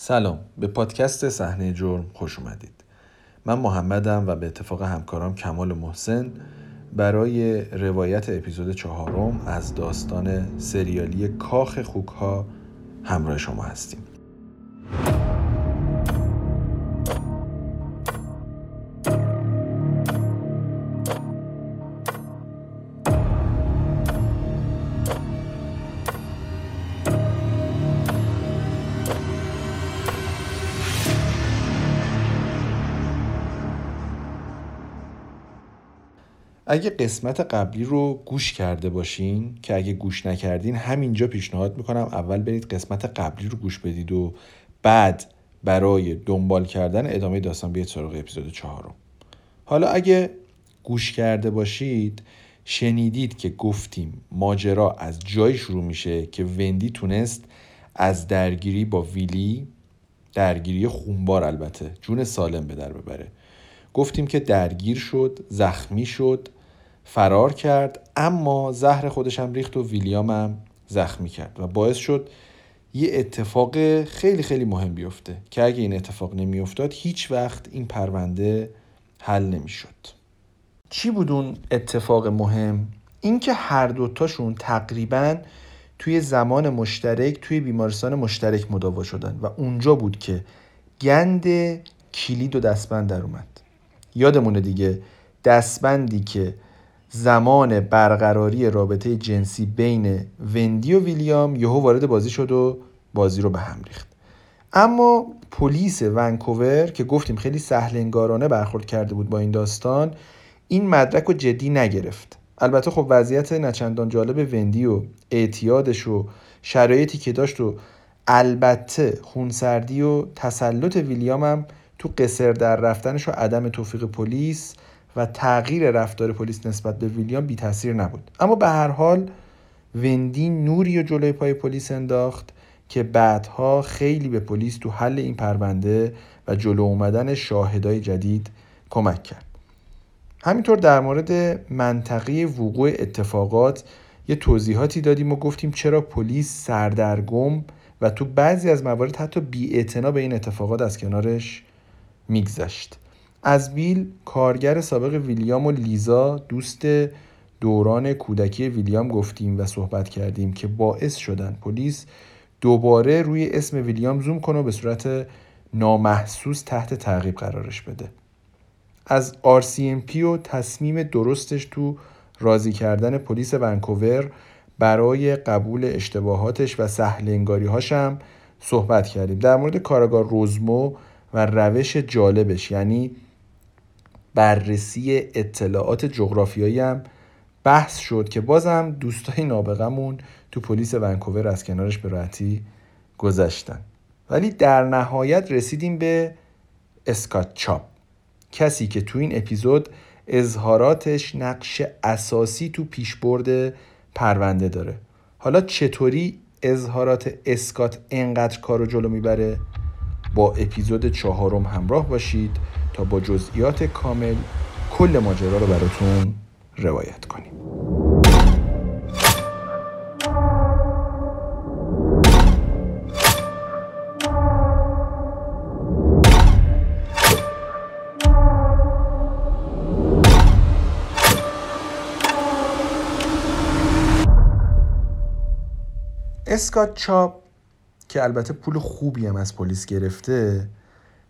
سلام به پادکست صحنه جرم خوش اومدید. من محمدم و به اتفاق همکارم کمال محسن برای روایت اپیزود چهارم از داستان سریالی کاخ خوک ها همراه شما هستیم. اگه قسمت قبلی رو گوش کرده باشین که اگه گوش نکردین همینجا پیشنهاد می‌کنم اول برید قسمت قبلی رو گوش بدید و بعد برای دنبال کردن ادامه داستان بیاید سراغ اپیزود چهارم. حالا اگه گوش کرده باشید شنیدید که گفتیم ماجرا از جایی شروع میشه که وندی تونست از درگیری با ویلی درگیری خونبار البته جون سالم به در ببره. گفتیم که درگیر شد زخمی شد فرار کرد اما زهر خودش هم ریخت و ویلیام هم زخمی کرد و باعث شد یه اتفاق خیلی خیلی مهم بیفته که اگه این اتفاق نمیافتاد هیچ وقت این پرونده حل نمی‌شد. چی بود اون اتفاق مهم؟ اینکه هر دوتاشون تقریبا توی زمان مشترک توی بیمارستان مشترک مداوا شدن و اونجا بود که گند کلید و دستبند در اومد. یادمونه دیگه دستبندی که زمان برقراری رابطه جنسی بین وندی و ویلیام یهو وارد بازی شد و بازی رو به هم ریخت. اما پلیس ونکوور که گفتیم خیلی سهلنگارانه برخورد کرده بود با این داستان این مدرک رو جدی نگرفت. البته خب وضعیت نچندان جالب وندی و اعتیادش و شرایطی که داشت و البته خونسردی و تسلط ویلیام هم تو قصر در رفتنش و عدم توفیق پلیس و تغییر رفتار پلیس نسبت به ویلیام بی تاثیر نبود. اما به هر حال وندی نوری و جلوی پای پلیس انداخت که بعدها خیلی به پلیس تو حل این پرونده و جلو اومدن شاهدای جدید کمک کرد. همینطور در مورد منطقه وقوع اتفاقات یه توضیحاتی دادیم و گفتیم چرا پلیس سردرگم و تو بعضی از موارد حتی بی به این اتفاقات از کنارش میگذشت. از بیل کارگر سابق ویلیام و لیزا دوست دوران کودکی ویلیام گفتیم و صحبت کردیم که باعث شدن پلیس دوباره روی اسم ویلیام زوم کنه و به صورت نامحسوس تحت تعقیب قرارش بده. از RCMP و تصمیم درستش تو راضی کردن پلیس ونکوور برای قبول اشتباهاتش و سهلنگاری هاشم صحبت کردیم. در مورد کارگاه روزمو و روش جالبش یعنی بررسی اطلاعات جغرافیایی هم بحث شد که بازم دوستای نابغمون تو پلیس ونکوور از کنارش به راحتی گذشتن. ولی در نهایت رسیدیم به اسکات چاپ. کسی که تو این اپیزود اظهاراتش نقش اساسی تو پیشبرد پرونده داره. حالا چطوری اظهارات اسکات انقدر کارو جلو می‌بره؟ با اپیزود چهارم همراه باشید. با جزئیات کامل کل ماجرا رو براتون روایت کنیم. اسکات چاپ که البته پول خوبی هم از پلیس گرفته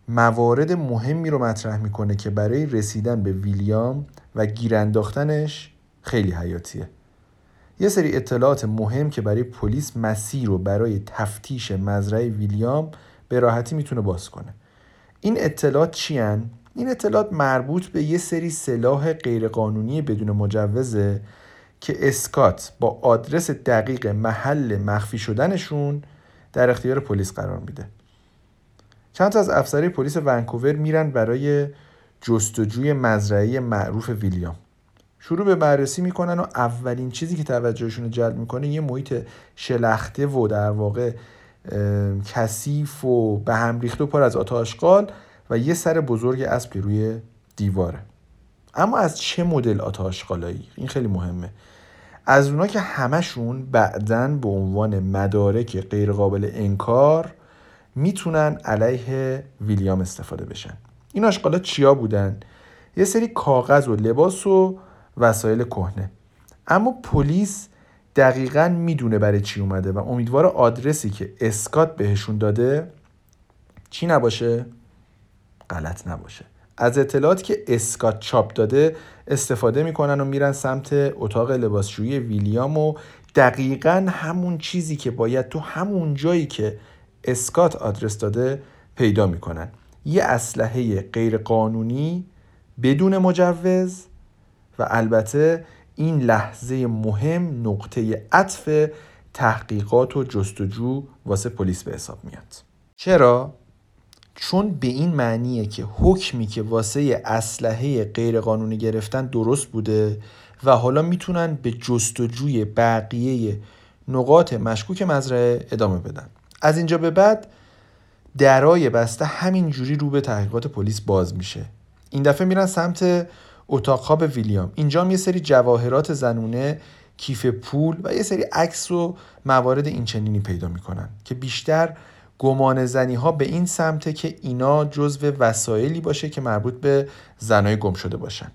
موارد مهمی رو مطرح می‌کنه که برای رسیدن به ویلیام و گیر انداختنش خیلی حیاتیه. یه سری اطلاعات مهم که برای پلیس مسیر رو برای تفتیش مزرعه ویلیام به راحتی می‌تونه باز کنه. این اطلاعات چی هن؟ این اطلاعات مربوط به یه سری سلاح غیرقانونی بدون مجوزه که اسکات با آدرس دقیق محل مخفی شدنشون در اختیار پلیس قرار میده. چند از افسرهای پلیس ونکوور میرن برای جستجوی مزرعه معروف ویلیام. شروع به بررسی می‌کنن و اولین چیزی که توجهشون رو جلب می‌کنه یه محیط شلخته و در واقع کثیف و به هم ریخته و پر از آتاشقال و یه سر بزرگ اسب روی دیواره. اما از چه مدل آتاشقالایی این خیلی مهمه. از اونا که همشون بعدا به عنوان مدارک غیرقابل انکار می‌تونن علیه ویلیام استفاده بشن. این آشغالا چیا بودن؟ یه سری کاغذ و لباس و وسایل کهنه. اما پلیس دقیقا می‌دونه برای چی اومده و امیدوار آدرسی که اسکات بهشون داده چی نباشه؟ غلط نباشه. از اطلاعاتی که اسکات چاپ داده استفاده می‌کنن و میرن سمت اتاق لباسشویی ویلیام و دقیقا همون چیزی که باید تو همون جایی که اسکات آدرس داده پیدا می‌کنن. یه اسلحه غیر قانونی بدون مجوز و البته این لحظه مهم نقطه عطف تحقیقات و جستجو واسه پلیس به حساب میاد. چرا؟ چون به این معنیه که حکمی که واسه اسلحه غیرقانونی گرفتن درست بوده و حالا می‌تونن به جستجوی بقیه نقاط مشکوک مزرعه ادامه بدن. از اینجا به بعد درای بسته همینجوری رو به تحقیقات پلیس باز میشه. این دفعه میرن سمت اتاق خواب ویلیام. اینجا هم یه سری جواهرات زنونه کیف پول و یه سری عکس و موارد اینچنینی پیدا می‌کنن که بیشتر گمان زنی ها به این سمته که اینا جزو وسایلی باشه که مربوط به زنای گم شده باشن.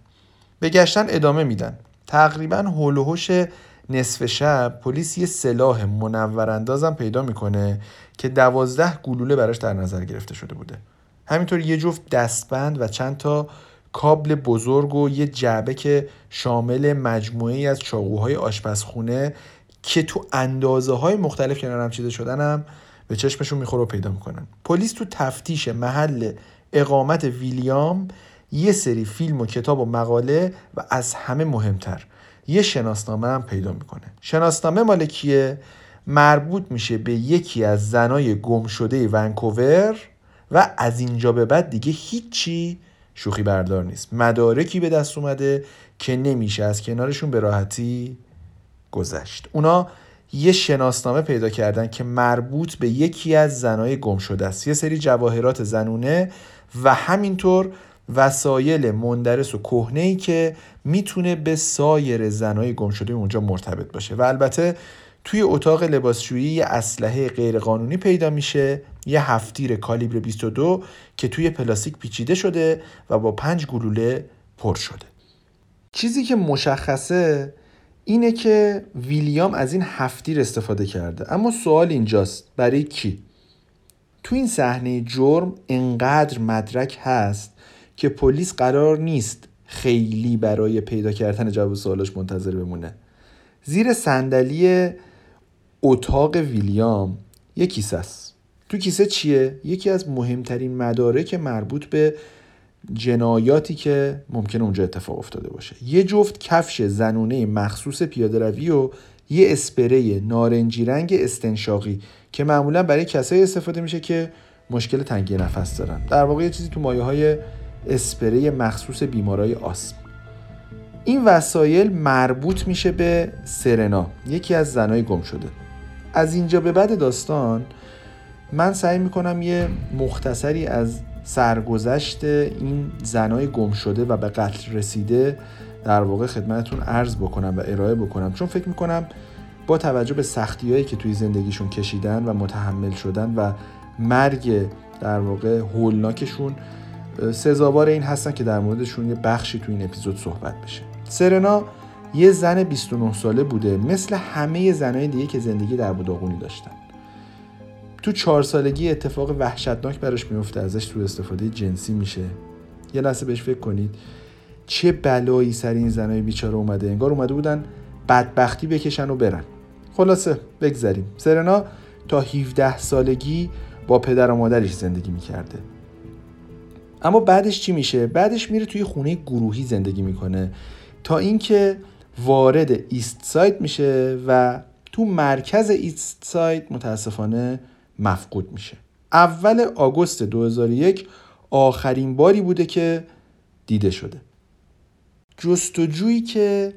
به گشتن ادامه میدن. تقریبا هول نصف شب پلیس یه سلاح منوراندازم پیدا می‌کنه که دوازده گلوله براش در نظر گرفته شده بوده. همینطور یه جفت دستبند و چند تا کابل بزرگ و یه جعبه که شامل مجموعه از چاقوهای آشپزخونه که تو اندازه های مختلف کنارم چیده شدن هم به چشمشون می‌خوره و پیدا می‌کنن. پلیس تو تفتیش محل اقامت ویلیام یه سری فیلم و کتاب و مقاله و از همه مهمتر. یه شناسنامه هم پیدا می‌کنه. شناسنامه مال کیه؟ مربوط میشه به یکی از زنای گم شده ونکوور و از اینجا به بعد دیگه هیچی شوخی بردار نیست. مدارکی به دست اومده که نمیشه از کنارشون به راحتی گذشت. اونا یه شناسنامه پیدا کردن که مربوط به یکی از زنای گم شده است. یه سری جواهرات زنونه و همینطور وسایل مندرس و کهنه ای که می‌تونه به سایر زنای گم شده اونجا مرتبط باشه. و البته توی اتاق لباسشویی یه اسلحه غیرقانونی پیدا میشه یه هفتیر کالیبر 22 که توی پلاستیک پیچیده شده و با پنج گلوله پر شده. چیزی که مشخصه اینه که ویلیام از این هفتیر استفاده کرده. اما سوال اینجاست برای کی؟ تو این صحنه جرم انقدر مدرک هست که پلیس قرار نیست خیلی برای پیدا کردن جواب سوالش منتظر بمونه. زیر صندلی اتاق ویلیام یه کیسه است. تو کیسه چیه؟ یکی از مهمترین مدارک مربوط به جنایاتی که ممکنه اونجا اتفاق افتاده باشه. یه جفت کفش زنونه مخصوص پیاده روی و یه اسپری نارنجی رنگ استنشاقی که معمولا برای کسایی استفاده میشه که مشکل تنگی نفس دارن. در واقع یه چیزی تو مایه های اسپری مخصوص بیمارای آسم. این وسایل مربوط میشه به سرنا یکی از زنای گم شده. از اینجا به بعد داستان من سعی می‌کنم یه مختصری از سرگذشت این زنای گم شده و به قتل رسیده در واقع خدمتتون عرض بکنم و ارائه بکنم. چون فکر می‌کنم با توجه به سختی هایی که توی زندگیشون کشیدن و متحمل شدن و مرگ در واقع هولناکشون سزاوار این هستن که در موردشون یه بخشی تو این اپیزود صحبت بشه. سرنا یه زن 29 ساله بوده مثل همه زنای دیگه که زندگی در بوداغونی داشتن. تو چهار سالگی اتفاق وحشتناک براش میفته ازش تو استفاده جنسی میشه. یه لحظه بهش فکر کنید. چه بلایی سر این زنای بیچاره اومده. انگار اومده بودن بدبختی بکشن و برن. خلاصه بگذریم. سرنا تا 17 سالگی با پدر و مادرش زندگی می‌کرده. اما بعدش چی میشه؟ بعدش میره توی خونه گروهی زندگی می‌کنه تا اینکه وارد Eastside میشه و تو مرکز Eastside متاسفانه مفقود میشه. اول آگوست 2001 آخرین باری بوده که دیده شده. جستجویی که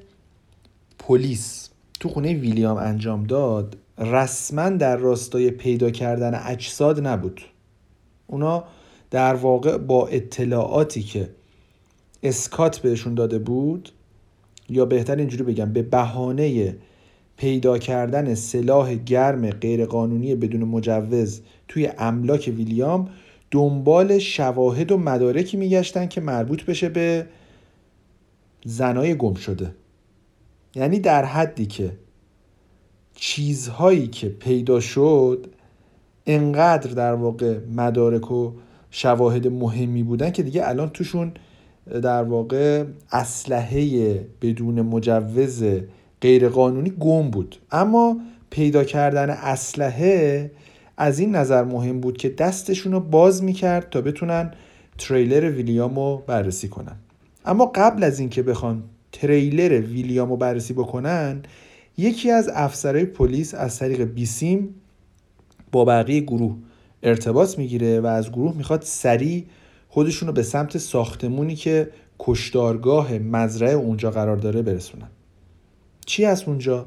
پلیس تو خونه ویلیام انجام داد رسما در راستای پیدا کردن اجساد نبود. اونا در واقع با اطلاعاتی که اسکات بهشون داده بود یا بهتر اینجوری بگم به بهانه پیدا کردن سلاح گرم غیرقانونی بدون مجوز توی املاک ویلیام دنبال شواهد و مدارکی میگشتن که مربوط بشه به زنای گم شده. یعنی در حدی که چیزهایی که پیدا شد انقدر در واقع مدارک و شواهد مهمی بودن که دیگه الان توشون در واقع اسلحه بدون مجوز غیرقانونی گم بود. اما پیدا کردن اسلحه از این نظر مهم بود که دستشون رو باز می‌کرد تا بتونن تریلر ویلیام رو بررسی کنن. اما قبل از اینکه بخوان تریلر ویلیام رو بررسی بکنن یکی از افسرهای پلیس از طریق بیسیم با بقیه گروه ارتباط می‌گیره و از گروه می‌خواد سریع خودشون رو به سمت ساختمونی که کشتارگاه مزرعه اونجا قرار داره برسونن. چی از اونجا؟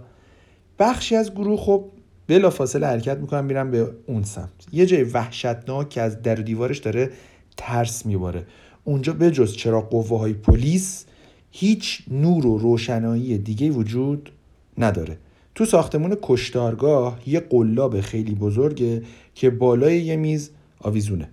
بخشی از گروه خب بلا فاصله حرکت می‌کنن میرن به اون سمت. یه جای وحشتناک که از در دیوارش داره ترس میباره. اونجا به جز چرا قوه های پلیس هیچ نور و روشنایی دیگه وجود نداره. تو ساختمون کشتارگاه یه قلاب خیلی بزرگه که بالای یه میز آویزونه.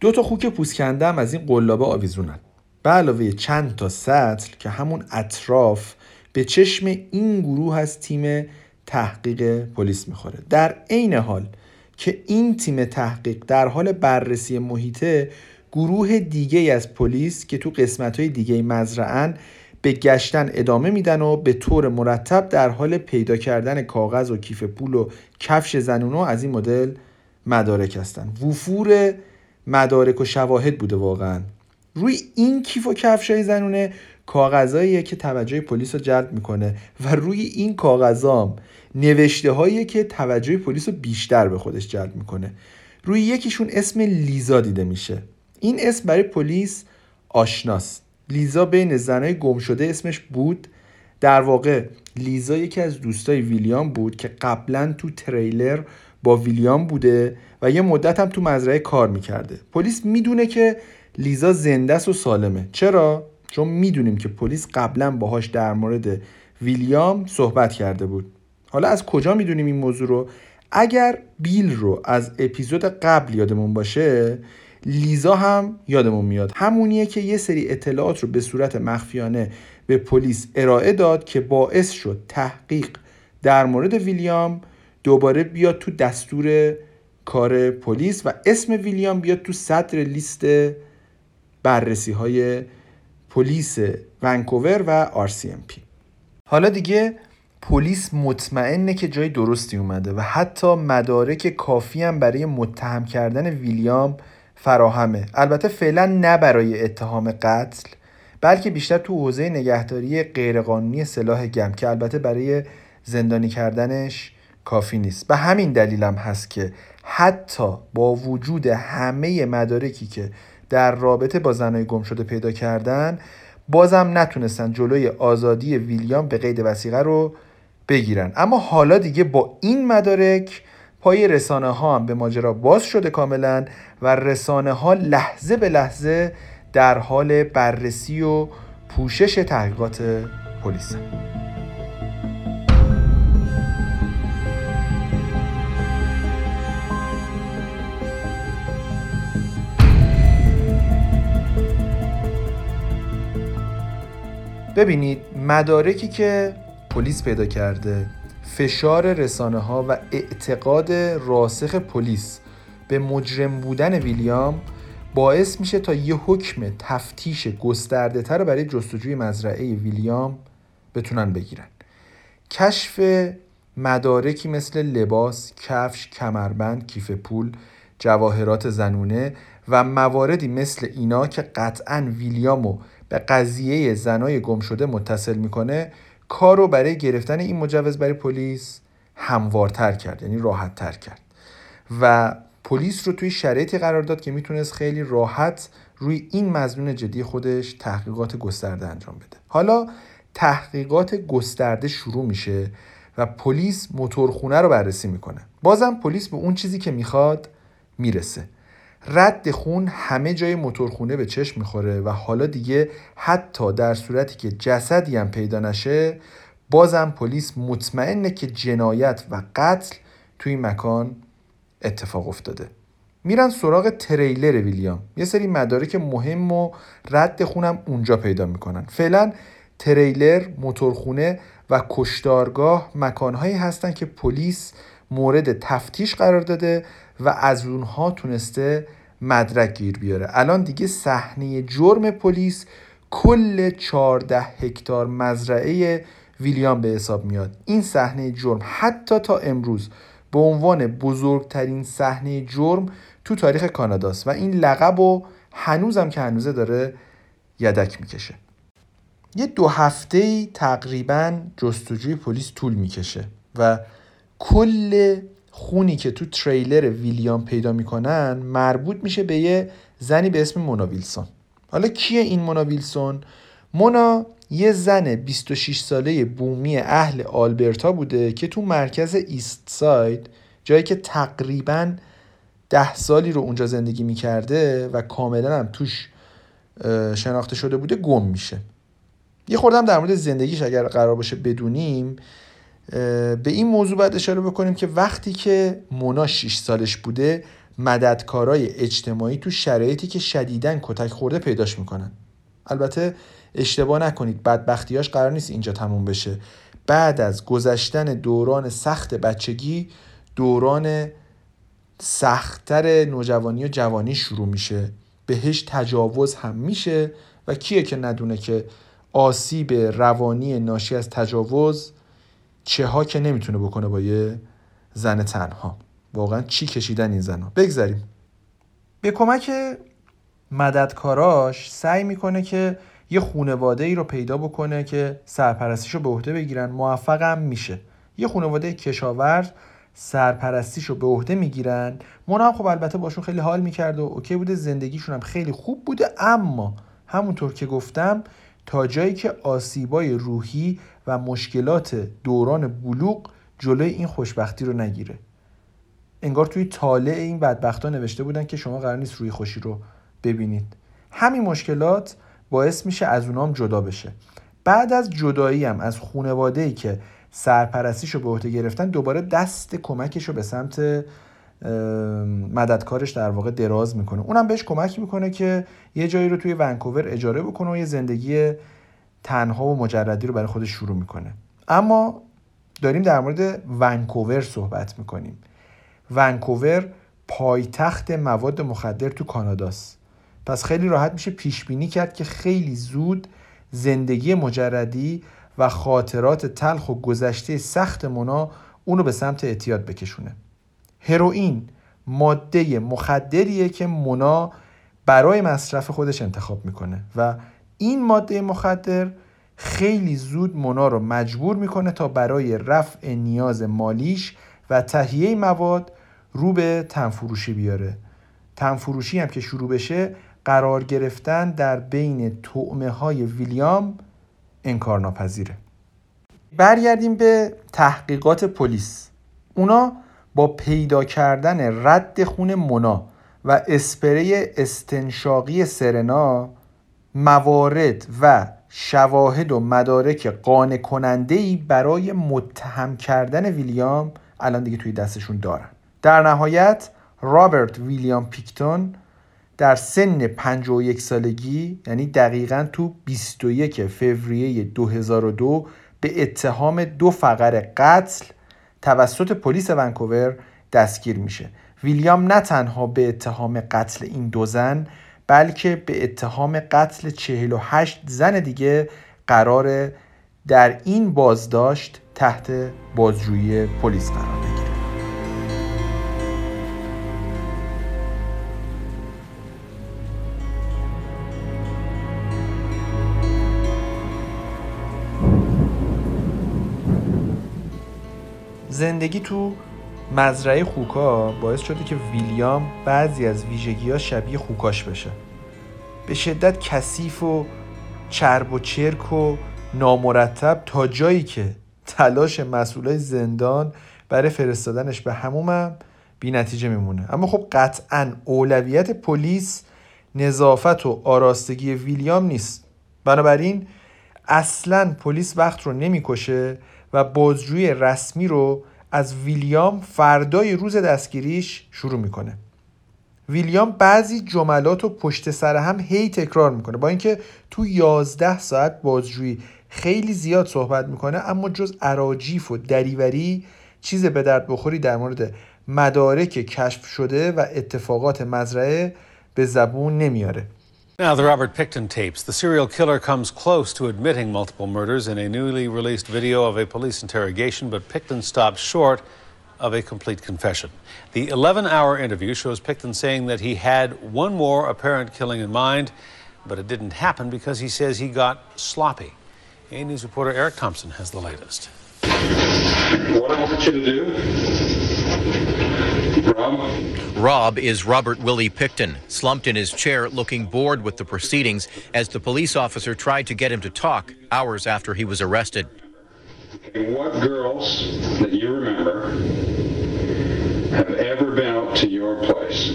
دو تا خوک پوسکنده هم از این قلابه آویزونن. به علاوه چند تا سطل که همون اطراف به چشم این گروه از تیم تحقیق پلیس می‌خوره. در عین حال که این تیم تحقیق در حال بررسی محیطه گروه دیگه از پلیس که تو قسمت های دیگه مزرعن به گشتن ادامه میدن و به طور مرتب در حال پیدا کردن کاغذ و کیف پول و کفش زنونو از این مدل مدارک هستن. وفور مدارک و شواهد بوده واقعا. روی این کیف و کفش های زنونه کاغذهاییه که توجه پلیس رو جلب می‌کنه و روی این کاغذام نوشته هایی که توجه پلیس رو بیشتر به خودش جلب می‌کنه. روی یکیشون اسم لیزا دیده میشه. این اسم برای پلیس آشناست لیزا بین زنای گم شده اسمش بود. در واقع لیزا یکی از دوستای ویلیام بود که قبلا تو تریلر با ویلیام بوده و یه مدت هم تو مزرعه کار می‌کرده. پلیس می‌دونه که لیزا زنده است و سالمه. چرا؟ چون می‌دونیم که پلیس قبلا باهاش در مورد ویلیام صحبت کرده بود. حالا از کجا می‌دونیم این موضوع رو؟ اگر بیل رو از اپیزود قبل یادمون باشه لیزا هم یادمون میاد. همونیه که یه سری اطلاعات رو به صورت مخفیانه به پلیس ارائه داد که باعث شد تحقیق در مورد ویلیام دوباره بیاد تو دستور کار پلیس و اسم ویلیام بیاد تو صدر لیست بررسی های پلیس ونکوور و RCMP حالا دیگه پلیس مطمئنه که جای درستی اومده و حتی مدارک کافی هم برای متهم کردن ویلیام فراهمه. البته فعلا نه برای اتهام قتل بلکه بیشتر تو حوزه نگهداری غیرقانونی سلاح گم که البته برای زندانی کردنش کافی نیست. به همین دلیلم هست که حتی با وجود همه مدارکی که در رابطه با زنای گم شده پیدا کردن بازم نتونستن جلوی آزادی ویلیام به قید وسیقه رو بگیرن. اما حالا دیگه با این مدارک پای رسانه ها هم به ماجرا باز شده کاملا و رسانه ها لحظه به لحظه در حال بررسی و پوشش تحقیقات پلیس ببینید مدارکی که پلیس پیدا کرده فشار رسانه ها و اعتقاد راسخ پلیس به مجرم بودن ویلیام باعث میشه تا یه حکم تفتیش گسترده تر برای جستجوی مزرعه ویلیام بتونن بگیرن. کشف مدارکی مثل لباس، کفش، کمربند، کیف پول، جواهرات زنونه و مواردی مثل اینا که قطعا ویلیامو به قضیه زنای گم شده متصل می‌کنه کار رو برای گرفتن این مجوز برای پلیس هموارتر کرد یعنی راحت تر کرد. و پلیس رو توی شرایطی قرار داد که می‌تونست خیلی راحت روی این مزنون جدی خودش تحقیقات گسترده انجام بده. حالا تحقیقات گسترده شروع میشه و پلیس موتورخونه رو بررسی می‌کنه. بازم پلیس به اون چیزی که می‌خواد می‌رسه. رد خون همه جای موتورخونه به چشم می‌خوره و حالا دیگه حتی در صورتی که جسدی هم پیدا نشه بازم پلیس مطمئنه که جنایت و قتل توی مکان اتفاق افتاده. میرن سراغ تریلر ویلیام. یه سری مدارک مهم و رد خونم اونجا پیدا می‌کنن. فعلا تریلر موتورخونه و کشتارگاه مکانهایی هستن که پلیس مورد تفتیش قرار داده و از اونها تونسته مدرک گیر بیاره. الان دیگه صحنه جرم پلیس کل 14 هکتار مزرعه ویلیام به حساب میاد. این صحنه جرم حتی تا امروز به عنوان بزرگترین صحنه جرم تو تاریخ کاناداست و این لقب و هنوزم که هنوزه داره یدک می‌کشه. یه دو هفته تقریبا جستجوی پلیس طول می‌کشه و کل خونی که تو تریلر ویلیام پیدا می‌کنن مربوط میشه به یه زنی به اسم مونا ویلسون حالا کیه این مونا ویلسون؟ مونا یه زن 26 ساله بومی اهل آلبرتا بوده که تو مرکز ایست ساید جایی که تقریبا ده سالی رو اونجا زندگی می‌کرده و کاملا هم توش شناخته شده بوده گم میشه یه خوردم در مورد زندگیش اگر قرار باشه بدونیم به این موضوع باید اشاره بکنیم که وقتی که مونا 6 سالش بوده مددکارای اجتماعی تو شرایطی که شدیدن کتک خورده پیداش می‌کنن. البته اشتباه نکنید بدبختیاش قرار نیست اینجا تموم بشه. بعد از گذشتن دوران سخت بچگی دوران سختتر نوجوانی و جوانی شروع میشه. بهش تجاوز هم میشه و کیه که ندونه که آسیب روانی ناشی از تجاوز چه ها که نمی‌تونه بکنه با یه زن تنها. واقعا چی کشیدن این زنها؟ بگذاریم. به کمک مددکاراش سعی می‌کنه که یه خونواده ای رو پیدا بکنه که سرپرستیش رو به عهده بگیرن. موفقم میشه. یه خونواده کشاورز سرپرستیش رو به عهده می‌گیرن. مونا هم خب البته باشون خیلی حال می‌کرد و اوکی بوده زندگیشون هم خیلی خوب بوده اما همونطور که گفتم تا جایی که آسیبای روحی و مشکلات دوران بلوغ جلوی این خوشبختی رو نگیره. انگار توی طالع این بدبختا نوشته بودن که شما قرار نیست روی خوشی رو ببینید. همین مشکلات باعث میشه از اونام جدا بشه. بعد از جدایی هم از خونواده ای که سرپرستیش رو به عهده گرفتن دوباره دست کمکش رو به سمت مددکارش در واقع دراز می‌کنه. اونم بهش کمک می‌کنه که یه جایی رو توی ونکوور اجاره بکنه و یه زندگی تنها و مجردی رو برای خودش شروع می‌کنه. اما داریم در مورد ونکوور صحبت می‌کنیم. ونکوور پایتخت مواد مخدر تو کاناداست. پس خیلی راحت میشه پیش بینی کرد که خیلی زود زندگی مجردی و خاطرات تلخ و گذشته سخت مونا اونو به سمت اعتیاد بکشونه. هروئین ماده مخدریه که مونا برای مصرف خودش انتخاب می‌کنه. و این ماده مخدر خیلی زود مونا رو مجبور می‌کنه تا برای رفع نیاز مالیش و تهیه مواد رو به تنفروشی بیاره. تنفروشی هم که شروع بشه قرار گرفتن در بین تعمه های ویلیام انکارناپذیره. برگردیم به تحقیقات پلیس. اونا با پیدا کردن رد خون مونا و اسپری استنشاقی سرنا موارد و شواهد و مدارک قانع کننده ای برای متهم کردن ویلیام الان دیگه توی دستشون دارن. در نهایت رابرت ویلیام پیکتون در سن 51 سالگی یعنی دقیقا تو 21 فوریه 2002 به اتهام دو فقر قتل توسط پلیس ونکوور دستگیر میشه. ویلیام نه تنها به اتهام قتل این دو زن بلکه به اتهام قتل 48 زن دیگه قرار در این بازداشت تحت بازجویی پلیس قرار زندگی تو مزرعه خوکا باعث شده که ویلیام بعضی از ویژگی ها شبیه خوکاش بشه. به شدت کثیف و چرب و چرک و نامرتب تا جایی که تلاش مسئولای زندان برای فرستادنش به همومم بی نتیجه میمونه. اما خب قطعا اولویت پلیس نظافت و آراستگی ویلیام نیست. بنابراین اصلا پلیس وقت رو نمی‌کشه و بازجویی رسمی رو از ویلیام فردای روز دستگیریش شروع می‌کنه. ویلیام بعضی جملات و پشت سر هم هی تکرار می‌کنه. با اینکه تو 11 ساعت بازجویی خیلی زیاد صحبت می‌کنه اما جز عراجیف و دریوری چیز به درد بخوری در مورد مدارک کشف شده و اتفاقات مزرعه به زبون نمیاره. Now, the Robert Picton tapes. The serial killer comes close to admitting multiple murders in a newly released video of a police interrogation, but Picton stops short of a complete confession. The 11 hour interview shows Picton saying that he had one more apparent killing in mind, but it didn't happen because he says he got sloppy. A News reporter Eric Thompson has the latest. What I want you to do, Rob, Rob is Robert Willie Picton, slumped in his chair, looking bored with the proceedings as the police officer tried to get him to talk hours after he was arrested. what girls that you remember have ever been out to your place?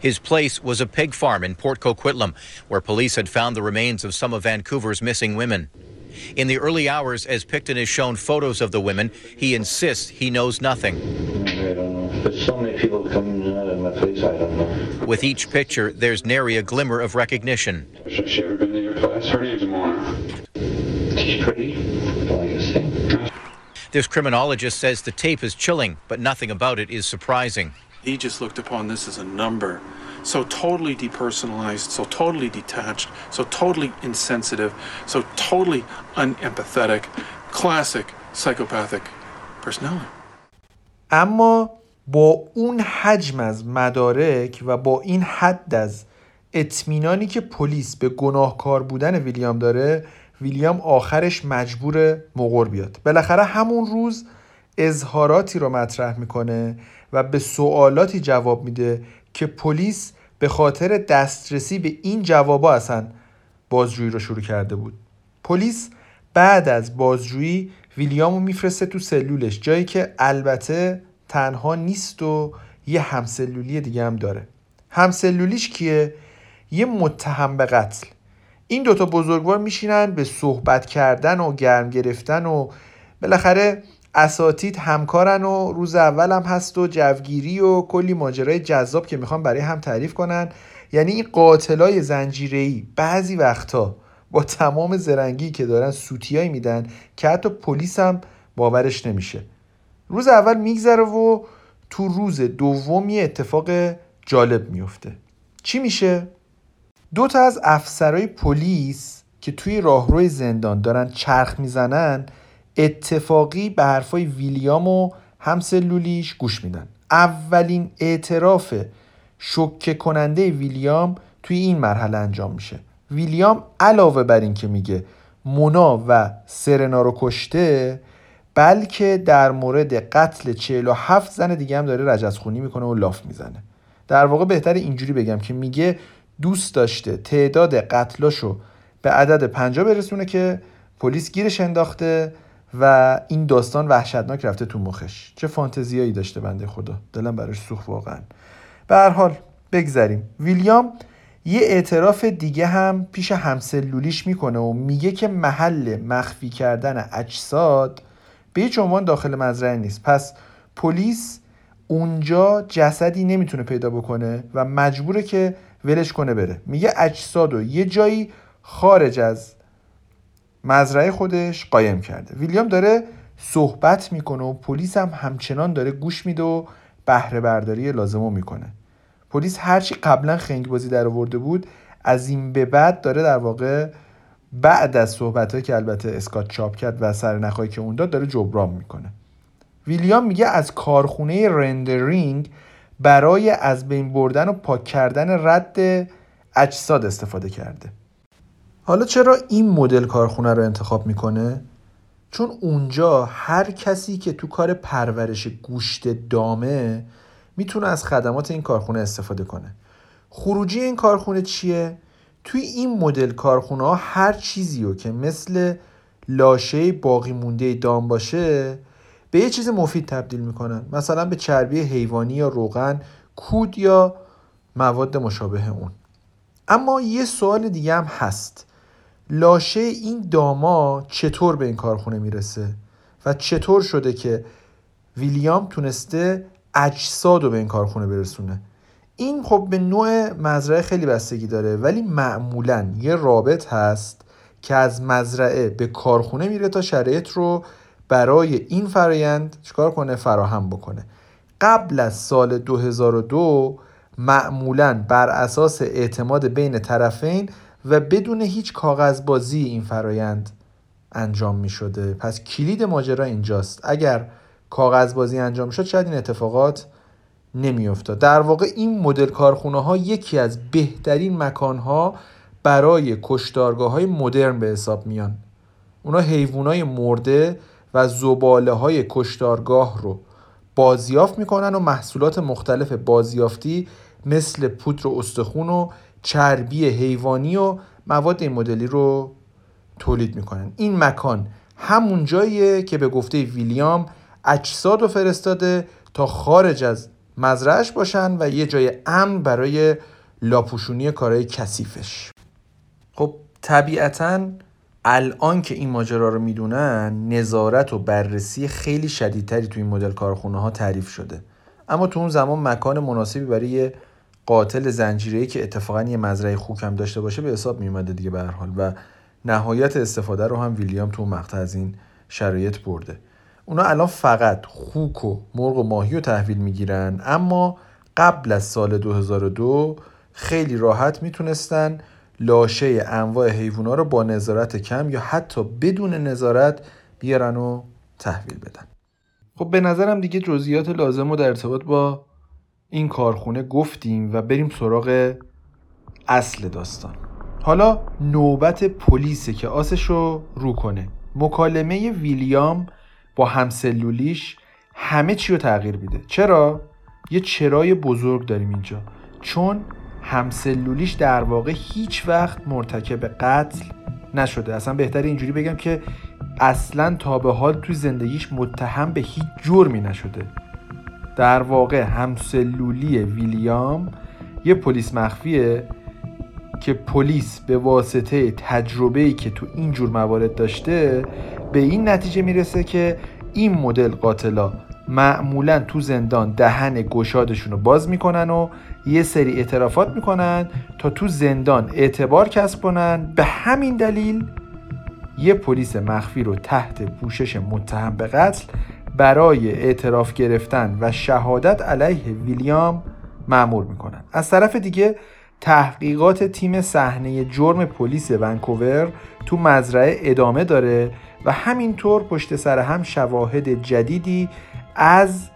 His place was a pig farm in Port Coquitlam, where police had found the remains of some of Vancouver's missing women. In the early hours, as Picton is shown photos of the women, he insists he knows nothing. I don't know. There's so many people coming in and out of my place, I don't know. With each picture, there's nary a glimmer of recognition. Has she ever been to your place? Her name's Mona. She's pretty, like I say. This criminologist says the tape is chilling, but nothing about it is surprising. He just looked upon this as a number. So totally depersonalized, so totally detached, so totally insensitive, so totally unempathetic, classic psychopathic personality. اما با اون حجم از مدارک و با این حد از اطمینانی که پلیس به گناهکار بودن ویلیام داره ویلیام آخرش مجبور مقر بیاد. بالاخره همون روز اظهاراتی رو مطرح می‌کنه و به سوالاتی جواب میده که پلیس به خاطر دسترسی به این جوابا اصلا بازجویی رو شروع کرده بود. پلیس بعد از بازجویی ویلیامو میفرسته تو سلولش جایی که البته تنها نیست و یه همسلولی دیگه هم داره. همسلولیش کیه؟ یه متهم به قتل. این دوتا بزرگوار میشینن به صحبت کردن و گرم گرفتن و بالاخره اساتید همکارن و روز اول هم هست و جوگیری و کلی ماجرای جذاب که می‌خوان برای هم تعریف کنن. یعنی این قاتلای زنجیره‌ای بعضی وقتا با تمام زرنگی که دارن سوتیایی میدن که حتی پلیس هم باورش نمیشه. روز اول میگذره و تو روز دوم یه اتفاق جالب میفته چی میشه؟ دو تا از افسرهای پلیس که توی راهروی زندان دارن چرخ می‌زنن اتفاقی به حرفای ویلیام و همسلولیش گوش میدن. اولین اعتراف شکه کننده ویلیام توی این مرحله انجام میشه. ویلیام علاوه بر این که میگه مونا و سرنا رو کشته بلکه در مورد قتل 47 زن دیگه هم داره رجزخونی می‌کنه و لاف می‌زنه. در واقع بهتر اینجوری بگم که میگه دوست داشته تعداد قتلاشو به عدد 50 برسونه که پلیس گیرش انداخته و این داستان وحشتناک رفته تو مخش. چه فانتزیایی داشته بنده خدا. دلم براش سوخت واقعا. به هر حال بگذریم. ویلیام یه اعتراف دیگه هم پیش همسلولیش می‌کنه و میگه که محل مخفی کردن اجساد به هیچ عنوان داخل مزرعه نیست. پس پلیس اونجا جسدی نمی‌تونه پیدا بکنه و مجبوره که ولش کنه بره. میگه اجساد و یه جایی خارج از مزرعه خودش قایم کرده. ویلیام داره صحبت می‌کنه و پلیس هم همچنان داره گوش میده و بهره برداری لازمو می‌کنه. پلیس هرچی قبلا خنگ بازی در آورده بود از این به بعد داره در واقع بعد از صحبت که البته اسکات چاپ کرد و سر که اون داد داره جبران می‌کنه ویلیام میگه از کارخونه رندرینگ برای از بین بردن و پاک کردن رد اجساد استفاده کرده حالا چرا این مدل کارخونه رو انتخاب می‌کنه؟ چون اونجا هر کسی که تو کار پرورش گوشت دامه می‌تونه از خدمات این کارخونه استفاده کنه خروجی این کارخونه چیه؟ توی این مدل کارخونه ها هر چیزی رو که مثل لاشه باقی مونده دام باشه به یه چیز مفید تبدیل می‌کنن. مثلا به چربی حیوانی یا روغن کود یا مواد مشابه اون. اما یه سوال دیگه هم هست. لاشه این داما چطور به این کارخونه می‌رسه؟ و چطور شده که ویلیام تونسته اجساد رو به این کارخونه برسونه؟ این خب به نوع مزرعه خیلی بستگی داره ولی معمولا یه رابط هست که از مزرعه به کارخونه میره تا شرایط رو برای این فرایند چکار کنه؟ فراهم بکنه. قبل از سال 2002 معمولا بر اساس اعتماد بین طرفین و بدون هیچ کاغذبازی این فرایند انجام می شده پس کلید ماجرا اینجاست. اگر کاغذبازی انجام شد شاید این اتفاقات نمیافتاد. در واقع این مدل کارخونه ها یکی از بهترین مکان ها برای کشتارگاه های مدرن به حساب میان. اونا حیوان های مرده و زباله های کشتارگاه رو بازیافت می‌کنن و محصولات مختلف بازیافتی مثل پودر و استخون و چربی حیوانی و مواد این مدلی رو تولید می‌کنن. این مکان همون جاییه که به گفته ویلیام اجساد رو فرستاده تا خارج از مزرعش باشن و یه جای امن برای لاپوشونی کارهای کثیفش. خب طبیعتا الان که این ماجرا رو می‌دونن نظارت و بررسی خیلی شدیدتری تو این مدل کارخونه ها تعریف شده. اما تو اون زمان مکان مناسبی برای قاتل زنجیره‌ای که اتفاقا یه مزرعه خوک هم داشته باشه به حساب میومده دیگه به حال و نهایت استفاده رو هم ویلیام تو مقطع از این شرایط برده. اونا الان فقط خوک و مرغ و ماهی رو تحویل می‌گیرن. اما قبل از سال 2002 خیلی راحت می‌تونستن لاشه انواع حیوونا رو با نظارت کم یا حتی بدون نظارت بیارن و تحویل بدن. خب به نظرم دیگه جزئیات لازم رو در ارتباط با این کارخونه گفتیم و بریم سراغ اصل داستان. حالا نوبت پلیسه که آسش رو رو کنه. مکالمه ویلیام با همسلولیش همه چی رو تغییر میده. چرا؟ یه چرای بزرگ داریم اینجا. چون همسلولیش در واقع هیچ وقت مرتکب قتل نشده. اصلا بهتر اینجوری بگم که اصلا تا به حال توی زندگیش متهم به هیچ جرمی نشده. در واقع همسلولی ویلیام یه پلیس مخفیه که پلیس به واسطه تجربه‌ای که تو این جور موارد داشته به این نتیجه می‌رسه که این مدل قاتلا معمولا تو زندان دهن گشادشون رو باز می‌کنن و یه سری اعترافات می‌کنن تا تو زندان اعتبار کسب کنن. به همین دلیل یه پلیس مخفی رو تحت پوشش متهم به قتل برای اعتراف گرفتن و شهادت علیه ویلیام معمور می‌کنن. از طرف دیگه تحقیقات تیم صحنه جرم پلیس ونکوور تو مزرعه ادامه داره و همینطور پشت سر هم شواهد جدیدی از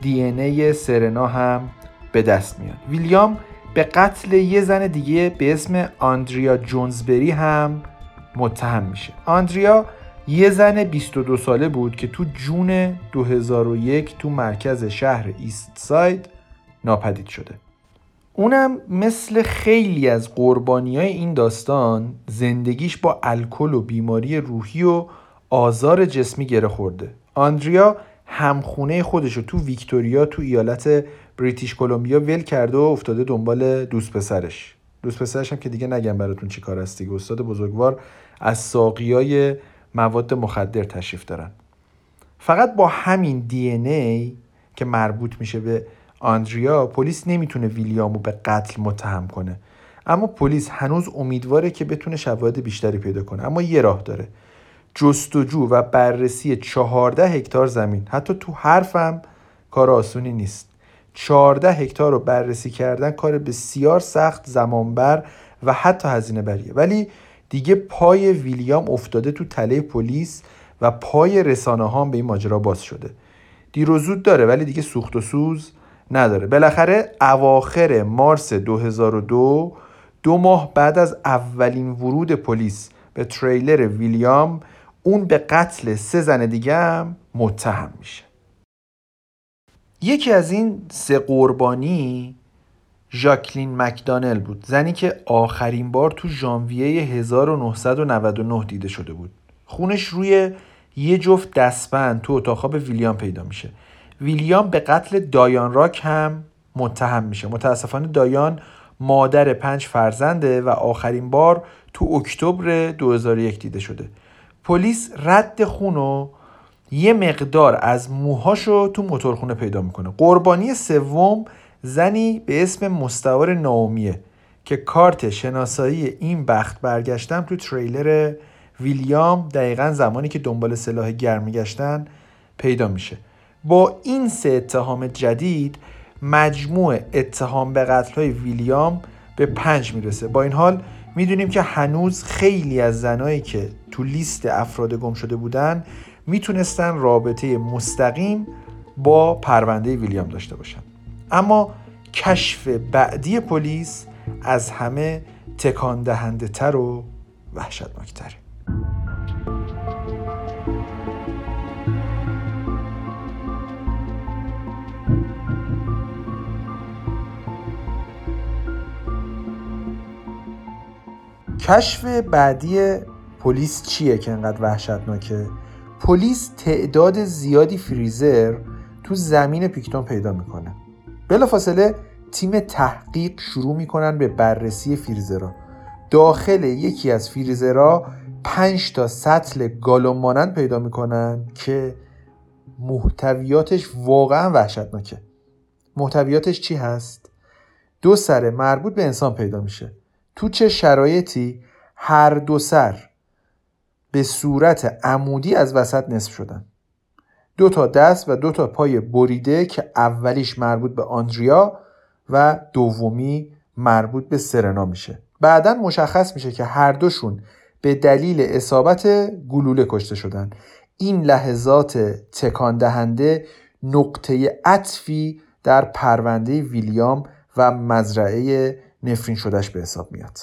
دی ای سرنا هم به دست میاد. ویلیام به قتل یه زن دیگه به اسم آندریا جونزبری هم متهم میشه. آندریا یه زن 22 ساله بود که تو جون 2001 تو مرکز شهر ایست ساید ناپدید شده. اونم مثل خیلی از قربانی های این داستان زندگیش با الکل و بیماری روحی و آزار جسمی گره خورده. آندریا همخونه خودش رو تو ویکتوریا تو ایالت بریتیش کلمبیا ول کرده و افتاده دنبال دوست پسرش. دوست پسرش هم که دیگه نگم براتون چی کار هستی استاد بزرگوار از ساقیای مواد مخدر تشریف دارن. فقط با همین دی ای که مربوط میشه به آندریا پلیس نمی‌تونه ویلیامو به قتل متهم کنه. اما پلیس هنوز امیدواره که بتونه شواهد بیشتری پیدا کنه. اما یه راه داره. جستجو و بررسی چهارده هکتار زمین. حتی تو حرفم کار آسونی نیست. چهارده هکتار رو بررسی کردن کار بسیار سخت زمانبر و حتی هزینه بریه. ولی دیگه پای ویلیام افتاده تو تله پلیس و پای رسانه ها به این ماجرا باز شده. دیر و زود داره ولی دیگه سوخت و سوز نداره. بالاخره اواخر مارس 2002 دو ماه بعد از اولین ورود پلیس به تریلر ویلیام اون به قتل سه زن دیگه هم متهم میشه. یکی از این سه قربانی ژاکلین مکدانل بود. زنی که آخرین بار تو ژانویه 1999 دیده شده بود. خونش روی یه جفت دستبند تو اتاق خواب ویلیام پیدا میشه. ویلیام به قتل دایان راک هم متهم میشه. متاسفانه دایان مادر پنج فرزنده و آخرین بار تو اکتبر 2001 دیده شده. پلیس رد خون و یه مقدار از موهاشو تو موتورخونه پیدا می‌کنه. قربانی سوم زنی به اسم مستوار ناومیه که کارت شناسایی این بخت برگشتم تو تریلر ویلیام دقیقا زمانی که دنبال سلاح گرم میگشتن پیدا میشه. با این سه اتهام جدید مجموع اتهام به قتل های ویلیام به پنج می‌رسه. با این حال می‌دونیم که هنوز خیلی از زنایی که تو لیست افراد گم شده بودن می‌تونستن رابطه مستقیم با پرونده ویلیام داشته باشن. اما کشف بعدی پلیس از همه تکان دهنده تر و وحشتناکتره. کشف بعدی پلیس چیه که انقدر وحشتناکه؟ پلیس تعداد زیادی فریزر تو زمین پیکتون پیدا می‌کنه. بلافاصله تیم تحقیق شروع می‌کنن به بررسی فریزرها. داخل یکی از فریزرها پنج تا سطل گالون مانند پیدا می‌کنن که محتویاتش واقعا وحشتناکه. محتویاتش چی هست؟ دو سر مربوط به انسان پیدا میشه. تو چه شرایطی هر دو سر به صورت عمودی از وسط نصف شدن؟ دو تا دست و دو تا پای بریده که اولیش مربوط به آندریا و دومی مربوط به سرنا میشه. بعدا مشخص میشه که هر دوشون به دلیل اصابت گلوله کشته شدن. این لحظات تکان دهنده نقطه عطفی در پرونده ویلیام و مزرعه نفرین شدهش به حساب میاد.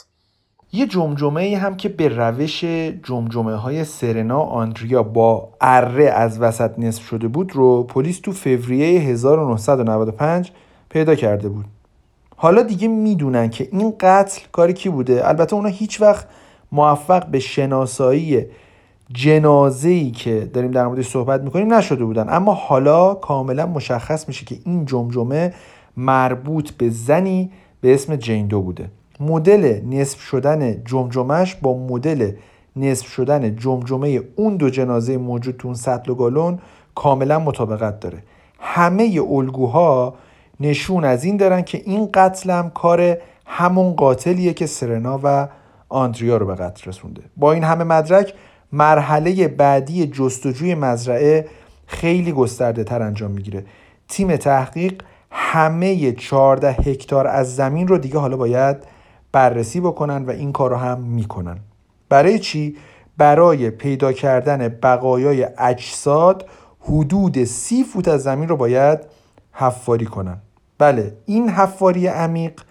یه جمجمه ای هم که به روش جمجمه های سرنا آندریا با اره از وسط نصف شده بود رو پلیس تو فوریه 1995 پیدا کرده بود. حالا دیگه می‌دونن که این قتل کاری کی بوده؟ البته اونا هیچ وقت موفق به شناسایی جنازه ای که داریم در موردش صحبت می‌کنیم نشده بودن. اما حالا کاملا مشخص میشه که این جمجمه مربوط به زنی به اسم جین دو بوده. مدل نصف شدن جمجمش با مدل نصف شدن جمجمه اون دو جنازه موجود تو اون سطل و گالون کاملا مطابقت داره. همه الگوها نشون از این دارن که این قتل هم کار همون قاتلیه که سرنا و آندریا رو به قتل رسونده. با این همه مدرک مرحله بعدی جستجوی مزرعه خیلی گسترده تر انجام می‌گیره. تیم تحقیق همه 14 هکتار از زمین رو دیگه حالا باید بررسی بکنن و این کار رو هم می‌کنن. برای چی؟ برای پیدا کردن بقایای اجساد حدود سی فوت از زمین رو باید حفاری کنن. بله این حفاری عمیق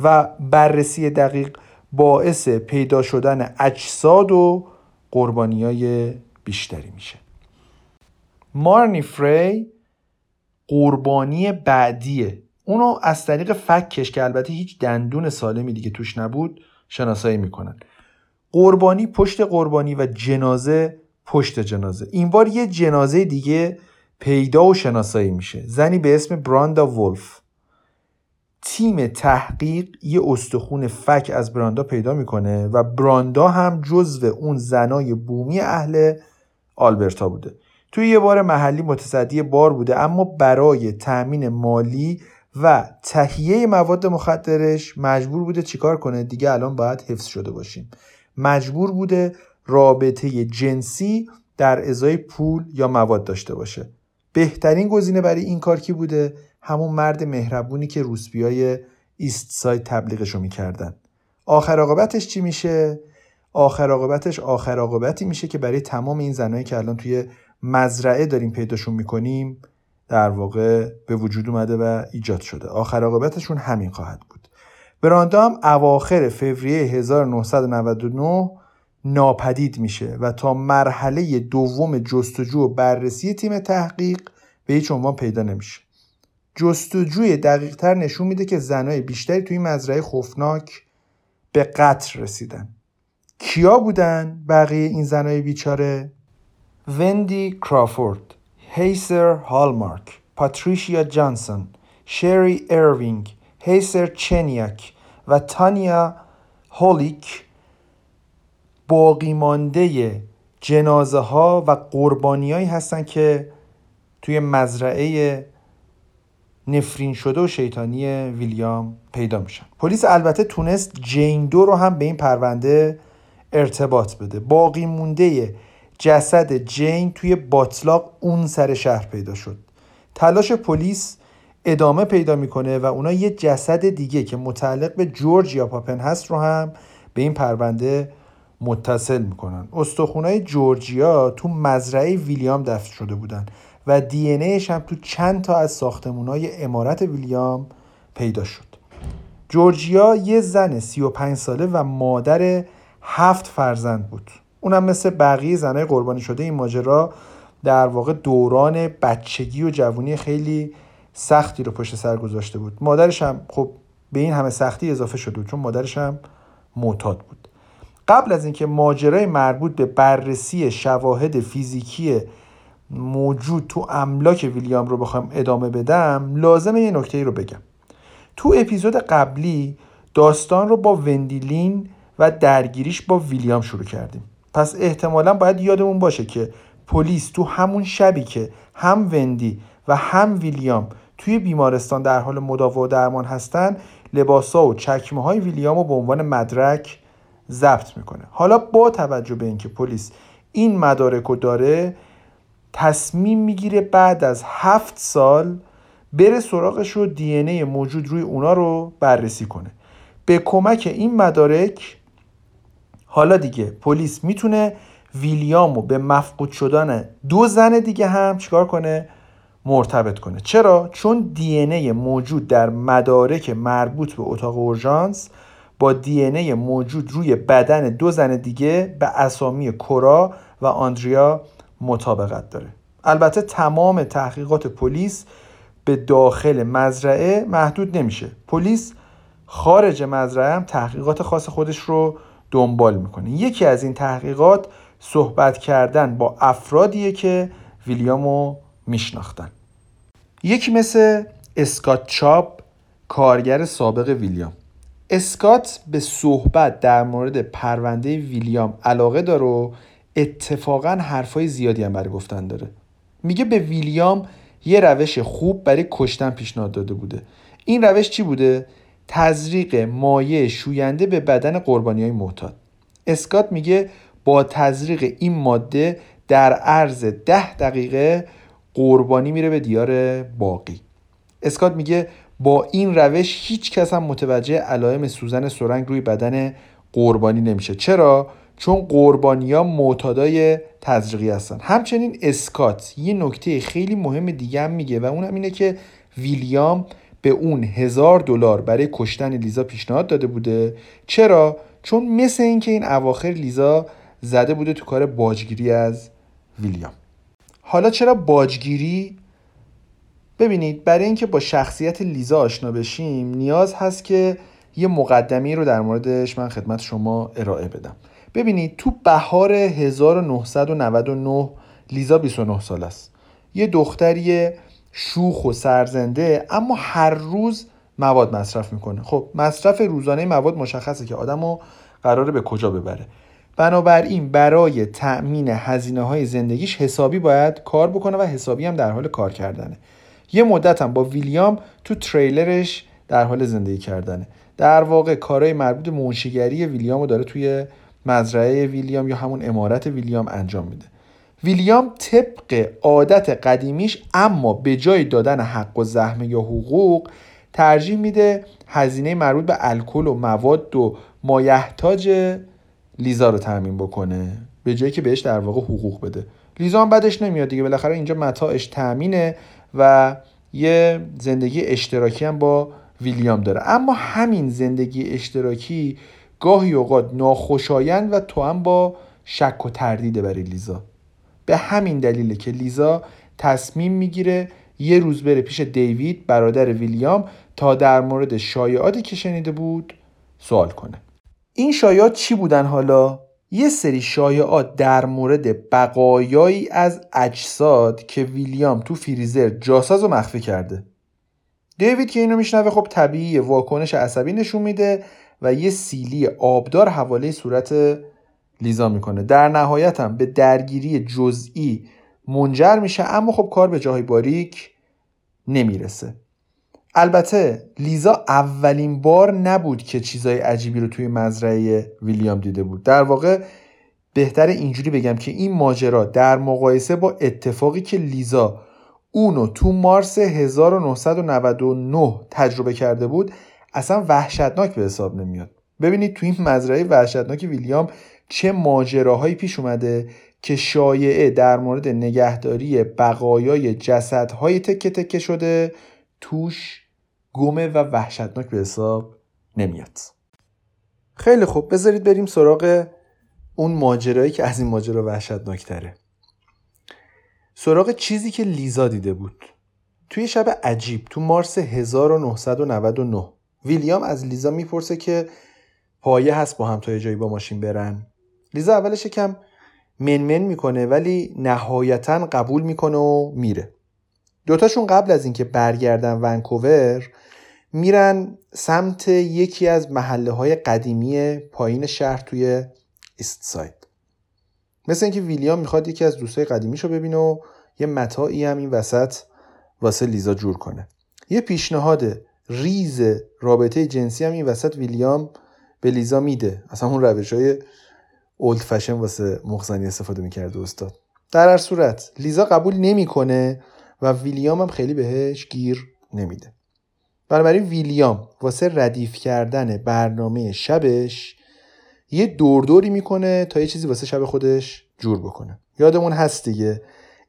و بررسی دقیق باعث پیدا شدن اجساد و قربانی های بیشتری میشه. مارنی فری قربانی بعدیه. اونو از طریق فکش که البته هیچ دندون سالمی دیگه توش نبود شناسایی می‌کنن. قربانی پشت قربانی و جنازه پشت جنازه. این بار یه جنازه دیگه پیدا و شناسایی میشه. زنی به اسم براندا ولف تیم تحقیق یه استخون فک از براندا پیدا می‌کنه و براندا هم جزو اون زنای بومی اهل آلبرتا بوده. توی یه بار محلی متصدی بار بوده اما برای تأمین مالی و تهیه مواد مخدرش مجبور بوده چیکار کنه؟ دیگه الان باید حفظ شده باشیم. مجبور بوده رابطه جنسی در ازای پول یا مواد داشته باشه. بهترین گزینه برای این کار کی بوده؟ همون مرد مهربونی که روسبیای ایست ساید تبلیغشو می‌کردن. آخر عاقبتش چی میشه؟ آخر عاقبتش آخر عاقبتی میشه که برای تمام این زنایی که الان توی مزرعه داریم پیداشون می‌کنیم در واقع به وجود اومده و ایجاد شده. آخر عاقبتشون همین خواهد بود. براندا هم اواخر فوریه 1999 ناپدید میشه و تا مرحله دوم جستجو و بررسی تیم تحقیق به هیچ عنوان پیدا نمیشه. جستجوی دقیق تر نشون میده که زنای بیشتری توی مزرعه خوفناک به قتل رسیدن. کیا بودن بقیه این زنای بیچاره؟ وندی کرافورد هیسر هالمارک پاتریشیا جانسون شری اروینگ هیسر چنیاک و تانیا هولیک باقی مانده جنازه ها و قربانیایی هستن که توی مزرعه نفرین شده و شیطانی ویلیام پیدا میشن. پلیس البته تونست جین دو رو هم به این پرونده ارتباط بده. باقی مونده جسد جین توی باطلاق اون سر شهر پیدا شد. تلاش پلیس ادامه پیدا می‌کنه و اونا یه جسد دیگه که متعلق به جورج یا پاپن هست رو هم به این پرونده متصل می‌کنن. استخونای جورجیا تو مزرعه ویلیام دفن شده بودن و دی ایش هم تو چند تا از ساختمونای امارت ویلیام پیدا شد. جورجیا یه زن 35 ساله و مادر هفت فرزند بود. اونم مثل بقیه زنای قربانی شده این ماجرا در واقع دوران بچگی و جوانی خیلی سختی رو پشت سر گذاشته بود. مادرش هم خب به این همه سختی اضافه شده بود چون مادرش هم معتاد بود. قبل از اینکه ماجرای مربوط به بررسی شواهد فیزیکی موجود تو املاک ویلیام رو بخوام ادامه بدم لازمه یه نکته رو بگم. تو اپیزود قبلی داستان رو با وندیلین و درگیریش با ویلیام شروع کردیم. پس احتمالا باید یادمون باشه که پلیس تو همون شبی که هم وندی و هم ویلیام توی بیمارستان در حال مداوا و درمان هستن لباسا و چکمه های ویلیام رو به عنوان مدرک ضبط می‌کنه. حالا با توجه به اینکه پلیس این مدارک رو داره تصمیم می‌گیره بعد از هفت سال بره سراغش رو دی موجود روی اونا رو بررسی کنه. به کمک این مدارک حالا دیگه پلیس می‌تونه ویلیام رو به مفقود شدن دو زن دیگه هم چیکار کنه؟ مرتبط کنه. چرا؟ چون دی ای موجود در مدارک مربوط به اتاق اورژانس با دی ای موجود روی بدن دو زن دیگه به اسامی کورا و آندریا مطابقت داره. البته تمام تحقیقات پلیس به داخل مزرعه محدود نمیشه. پلیس خارج مزرعه هم تحقیقات خاص خودش رو دنبال می‌کنه. یکی از این تحقیقات صحبت کردن با افرادیه که ویلیامو میشناختن. یکی مثل اسکات چاپ کارگر سابق ویلیام. اسکات به صحبت در مورد پرونده ویلیام علاقه داره و اتفاقا حرفای زیادی هم برای گفتن داره. میگه به ویلیام یه روش خوب برای کشتن پیشنهاد داده بوده. این روش چی بوده؟ تزریق مایع شوینده به بدن قربانی های معتاد. اسکات میگه با تزریق این ماده در عرض ده دقیقه قربانی میره به دیار باقی. اسکات میگه با این روش هیچ کس هم متوجه علائم سوزن سرنگ روی بدن قربانی نمیشه. چرا؟ چون قربانیا معتادای تزریقی هستن. همچنین اسکات یه نکته خیلی مهم دیگه هم میگه و اونم اینه که ویلیام به اون هزار دلار برای کشتن لیزا پیشنهاد داده بوده. چرا؟ چون مثل اینکه این اواخر لیزا زده بوده تو کار باجگیری از ویلیام. حالا چرا باجگیری؟ ببینید برای اینکه با شخصیت لیزا آشنا بشیم نیاز هست که یه مقدمی رو در موردش من خدمت شما ارائه بدم. ببینید تو بهار 1999 لیزا 29 سال است. یه دختری شوخ و سرزنده اما هر روز مواد مصرف می‌کنه. خب مصرف روزانه مواد مشخصه که آدم رو قراره به کجا ببره. بنابراین برای تأمین هزینه های زندگیش حسابی باید کار بکنه و حسابی هم در حال کار کردنه. یه مدت هم با ویلیام تو تریلرش در حال زندگی کردنه. در واقع کارهای مربوط به منشیگری ویلیام رو داره توی مزرعه ویلیام یا همون امارت ویلیام انجام میده. ویلیام طبق عادت قدیمیش اما به جای دادن حق و زحمه یا حقوق ترجیح میده هزینه مربوط به الکل و مواد و مایحتاج لیزا رو تامین بکنه به جایی که بهش در واقع حقوق بده. لیزا هم بدش نمیاد دیگه بالاخره اینجا متاعش تامینه و یه زندگی اشتراکی هم با ویلیام داره. اما همین زندگی اشتراکی گاهی اوقات ناخوشایند و تو هم با شک و تردیده برای لیزا. به همین دلیله که لیزا تصمیم می‌گیره یه روز بره پیش دیوید برادر ویلیام تا در مورد شایعاتی که شنیده بود سوال کنه این شایعات چی بودن حالا؟ یه سری شایعات در مورد بقایایی از اجساد که ویلیام تو فریزر جاساز و مخفی کرده دیوید که اینو میشنوه خب طبیعی واکنش عصبی نشون میده و یه سیلی آبدار حواله صورت لیزا می‌کنه. در نهایت هم به درگیری جزئی منجر میشه اما خب کار به جای باریک نمی‌رسه. البته لیزا اولین بار نبود که چیزای عجیبی رو توی مزرعه ویلیام دیده بود. در واقع بهتر اینجوری بگم که این ماجرا در مقایسه با اتفاقی که لیزا اونو تو مارس 1999 تجربه کرده بود اصلا وحشتناک به حساب نمیاد. ببینید تو این مزرعه وحشتناک ویلیام چه ماجراهایی پیش اومده که شایعه در مورد نگهداری بقایای جسدهای تکه تکه شده توش گمه و وحشتناک به حساب نمیاد. خیلی خوب بذارید بریم سراغ اون ماجرایی که از این ماجرا وحشتناک تره سراغ چیزی که لیزا دیده بود. توی شب عجیب تو مارس 1999 ویلیام از لیزا می‌پرسه که پایه هست با هم تا یه جایی با ماشین برن. لیزا اولش کم منمن می‌کنه ولی نهایتا قبول می‌کنه و میره. دوتاشون قبل از اینکه برگردن ونکوور میرن سمت یکی از محله های قدیمی پایین شهر توی East Side. مثل اینکه ویلیام می‌خواد یکی از دوستای قدیمیشو ببینه و یه متاعی هم این وسط واسه لیزا جور کنه. یه پیشنهاد ریز رابطه جنسی هم این وسط ویلیام به لیزا میده. اصلا اون روش های old fashion واسه مخ‌زنی استفاده می‌کرده استاد. در هر صورت لیزا قبول نمی‌کنه و ویلیام هم خیلی بهش گیر نمیده. بنابراین ویلیام واسه ردیف کردن برنامه شبش یه دوردوری می‌کنه تا یه چیزی واسه شب خودش جور بکنه. یادمون هست دیگه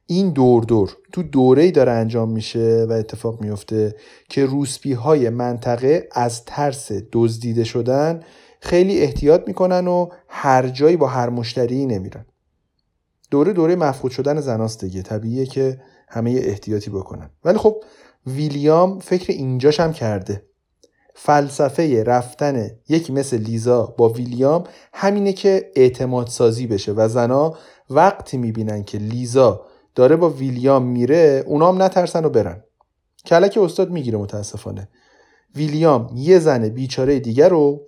این دور دور تو دوره ای داره انجام میشه و اتفاق میفته که روسپی های منطقه از ترس دزدیده شدن خیلی احتیاط می‌کنن و هر جایی با هر مشتری نمیرن. دوره دوره مفقود شدن زناست دیگه. طبیعیه که همه احتیاطی بکنن. ولی خب ویلیام فکر اینجاش هم کرده. فلسفه رفتن یکی مثل لیزا با ویلیام همینه که اعتماد سازی بشه و زنا وقتی می‌بینن که لیزا داره با ویلیام میره اونام نترسن و برن. کلک استاد می‌گیره متاسفانه. ویلیام یه زن بیچاره دیگر رو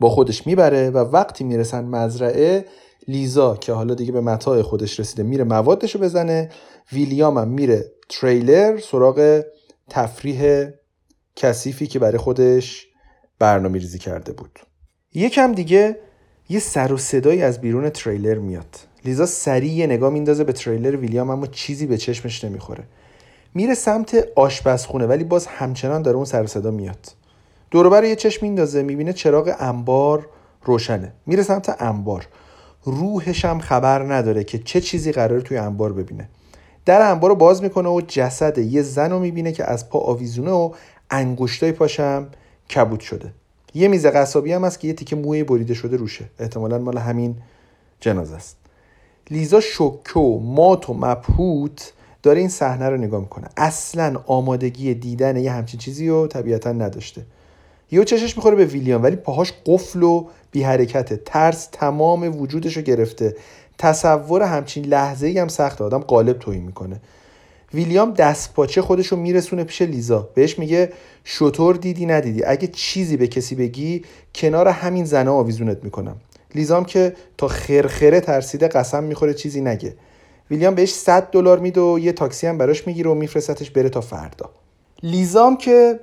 با خودش می‌بره و وقتی می‌رسن مزرعه لیزا که حالا دیگه به متاع خودش رسیده میره موادش رو بزنه. ویلیام هم میره تریلر سراغ تفریح کثیفی که برای خودش برنامه ریزی کرده بود. یکم دیگه یه سر و صدایی از بیرون تریلر میاد. لیزا سریع نگاه میندازه به تریلر ویلیام اما چیزی به چشمش نمی‌خوره. میره سمت آشپزخونه ولی باز همچنان داره اون سر صدا میاد. دور یه چشم میندازه می‌بینه چراغ انبار روشنه. میره سمت انبار. روحش هم خبر نداره که چه چیزی قراره توی انبار ببینه. در انبار رو باز می‌کنه و جسد یه زن رو می‌بینه که از پا آویزونه و انگشتای پاشم کبود شده. یه میز قصابی هم هست که یه تیکه موی بریده شده روشه. احتمالا مال همین جنازه است. لیزا شوکه و مات و مبهوت داره این صحنه رو نگاه می‌کنه. اصلا آمادگی دیدن یه همچین چیزی رو طبیعتا نداشته. یهو چشش می‌خوره به ویلیام ولی پاهاش قفل و بی حرکته ترس تمام وجودش رو گرفته. تصور همچین لحظه ای هم سخت. آدم قالب توهین می‌کنه. ویلیام دست پاچه خودش رو میرسونه پیش لیزا. بهش میگه شطور دیدی ندیدی. اگه چیزی به کسی بگی کنار همین زنه آویزونت می‌کنم. لیزام که تا خرخره ترسیده قسم می‌خوره چیزی نگه. ویلیام بهش 100 دلار میده و یه تاکسی هم براش می‌گیره و میفرستتش بره تا فردا. لیزام که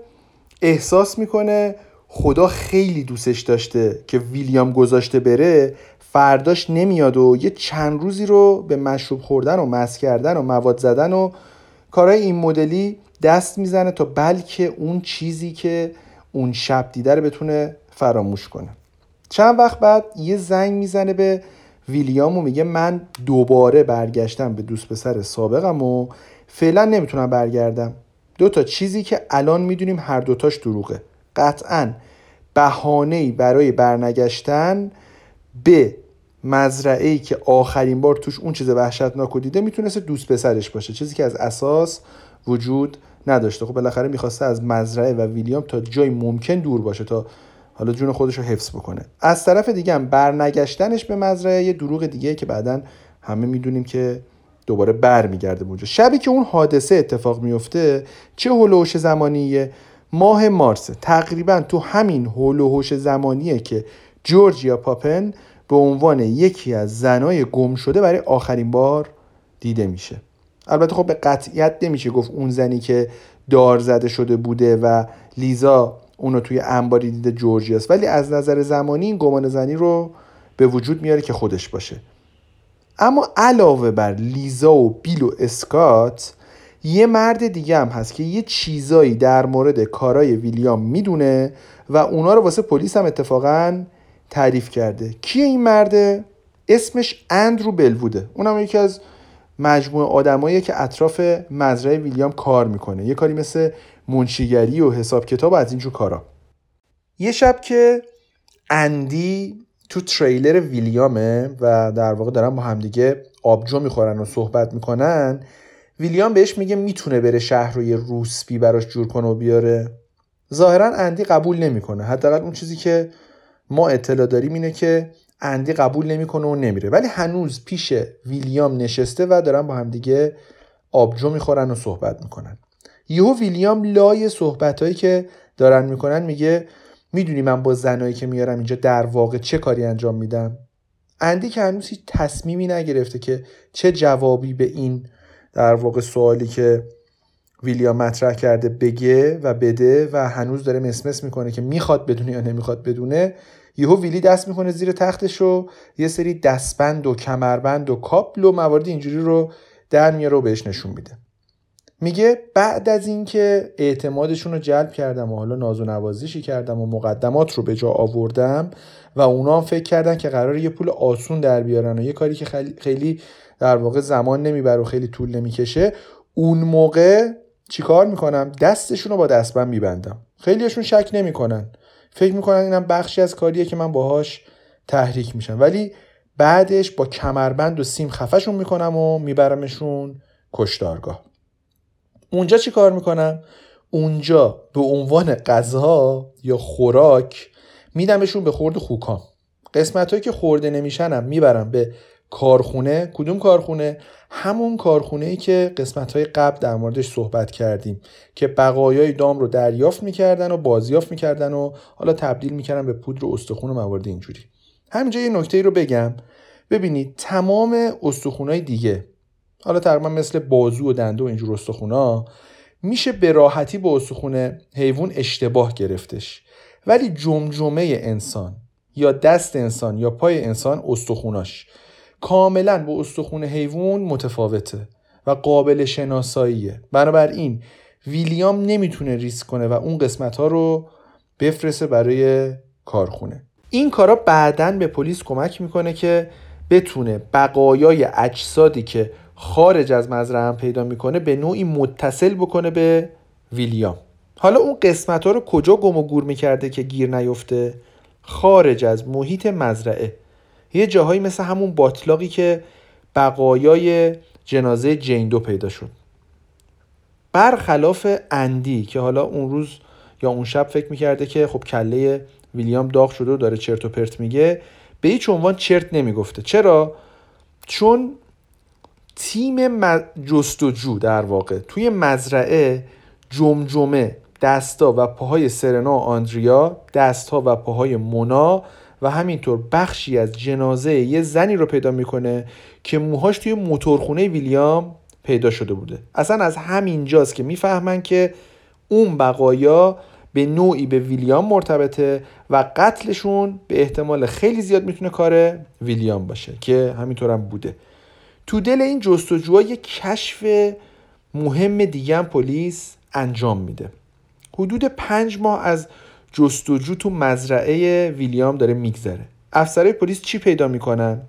احساس می‌کنه خدا خیلی دوستش داشته که ویلیام گذاشته بره فرداش نمیاد و یه چند روزی رو به مشروب خوردن و مس کردن و مواد زدن و کارهای این مدلی دست می‌زنه تا بلکه اون چیزی که اون شب دیده رو بتونه فراموش کنه. چند وقت بعد یه زنگ می‌زنه به ویلیام و میگه من دوباره برگشتم به دوست پسر سابقم و فعلا نمی‌تونم برگردم. دو تا چیزی که الان می‌دونیم هر دوتاش دروغه. قطعا بهانه برای برنگشتن به مزرعه ای که آخرین بار توش اون چیز وحشتناک دیده می‌تونست دوست پسرش باشه. چیزی که از اساس وجود نداشته. خب بالاخره می‌خواسته از مزرعه و ویلیام تا جای ممکن دور باشه تا حالا جون خودش رو حفظ بکنه. از طرف دیگه هم برنگشتنش به مزرعه یه دروغ دیگه که بعدا همه می‌دونیم که دوباره برمیگرده اونجا. شبی که اون حادثه اتفاق میفته چه هلوش زمانیه؟ ماه مارس. تقریبا تو همین هلوهوش زمانیه که جورجیا پاپن به عنوان یکی از زنای گم شده برای آخرین بار دیده میشه. البته خب به قطعیت نمیشه گفت اون زنی که دار زده شده بوده و لیزا اونو توی انباری دیده جورجیاست. ولی از نظر زمانی این گمان زنی رو به وجود میاره که خودش باشه. اما علاوه بر لیزا و بیل و اسکات یه مرد دیگه هم هست که یه چیزایی در مورد کارای ویلیام می‌دونه و اونا رو واسه پلیس هم اتفاقا تعریف کرده. کیه این مرده؟ اسمش اندرو بلووده. اونم یکی از مجموعه آدمایی که اطراف مزرعه ویلیام کار می‌کنه. یه کاری مثل منشیگری و حساب کتاب از اینجور کارا. یه شب که اندی تو تریلر ویلیامه و در واقع دارن با همدیگه آبجو می‌خورن و صحبت می‌کنن ویلیام بهش میگه می‌تونه بره شهر رو یه روسپی براش جور کنه و بیاره. ظاهرا اندی قبول نمی‌کنه. حداقل اون چیزی که ما اطلاع داریم اینه که اندی قبول نمی‌کنه و نمیره. ولی هنوز پیش ویلیام نشسته و دارن با همدیگه آبجو می‌خورن و صحبت می‌کنن. یهو ویلیام لای صحبتهایی که دارن می‌کنن میگه می‌دونی من با زنایی که میارم اینجا در واقع چه کاری انجام میدم؟ اندی که هنوز هیچ تصمیمی نگرفته که چه جوابی به این در واقع سوالی که ویلیام مطرح کرده بگه و بده و هنوز داره مسمس می‌کنه که می‌خواد بدونه یا نمی‌خواد بدونه یهو ویلی دست می‌کنه زیر تختش رو یه سری دستبند و کمربند و کابل و موارد اینجوری رو در میاره و بهش نشون میده. میگه بعد از اینکه اعتمادشون رو جلب کردم و حالا ناز و نوازشی کردم و مقدمات رو به جا آوردم و اونا هم فکر کردن که قرار یه پول آسون در بیارن و یه کاری که خیلی در واقع زمان نمی‌بره و خیلی طول نمی‌کشه اون موقع چیکار می‌کنم؟ دستشون رو با دستبند میبندم. خیلیشون شک نمی‌کنن. فکر می‌کنن اینم بخشی از کاریه که من باهاش تحریک میشم. ولی بعدش با کمربند و سیم خفشون می‌کنم و میبرمشون کشتارگاه. اونجا چی کار می‌کنم؟ اونجا به عنوان غذا یا خوراک میدمشون به خورد خوکان. قسمت هایی که خورده نمیشنم می‌برم به کارخونه. کدوم کارخونه؟ همون کارخونه ای که قسمت های قبل در موردش صحبت کردیم که بقایای دام رو دریافت می‌کردن و بازیافت می‌کردن و حالا تبدیل می‌کردن به پودر و استخون و موارد اینجوری. همینجا یه نکته ای رو بگم. ببینید تمام های دیگه حالا تقریبا مثل بازو و دنده و اینجور استخونا میشه به راحتی با استخون حیوان اشتباه گرفتش. ولی جمجمه انسان یا دست انسان یا پای انسان استخوناش. کاملا با استخون حیوان متفاوته و قابل شناساییه. بنابراین ویلیام نمی‌تونه ریسک کنه و اون قسمت ها رو بفرسته برای کارخونه. این کارا بعدا به پلیس کمک می‌کنه که بتونه بقایای اجسادی که خارج از مزرعه هم پیدا می‌کنه به نوعی متصل بکنه به ویلیام. حالا اون قسمت ها رو کجا گم و گور می‌کرده که گیر نیفته؟ خارج از محیط مزرعه. یه جاهایی مثل همون باطلاقی که بقایای جنازه جین دو پیدا شد. برخلاف اندی که حالا اون روز یا اون شب فکر می‌کرده که خب کله ویلیام داغ شده و داره چرت و پرت میگه به هیچ عنوان چرت نمی‌گفته. چرا؟ چون تیم جستجو در واقع. توی مزرعه جمجمه دستا و پاهای سرنا و آندریا دستها و پاهای مونا و همینطور بخشی از جنازه یه زنی رو پیدا می‌کنه که موهاش توی موتورخونه ویلیام پیدا شده بوده. اصلا از همین جاست که می‌فهمن که اون بقایا به نوعی به ویلیام مرتبطه و قتلشون به احتمال خیلی زیاد می‌تونه کار ویلیام باشه که همینطورم هم بوده. تو دل این جستجوها یه کشف مهم دیگه پلیس انجام میده. حدود پنج ماه از جستجو تو مزرعه ویلیام داره میگذره. افسرهای پلیس چی پیدا می‌کنن؟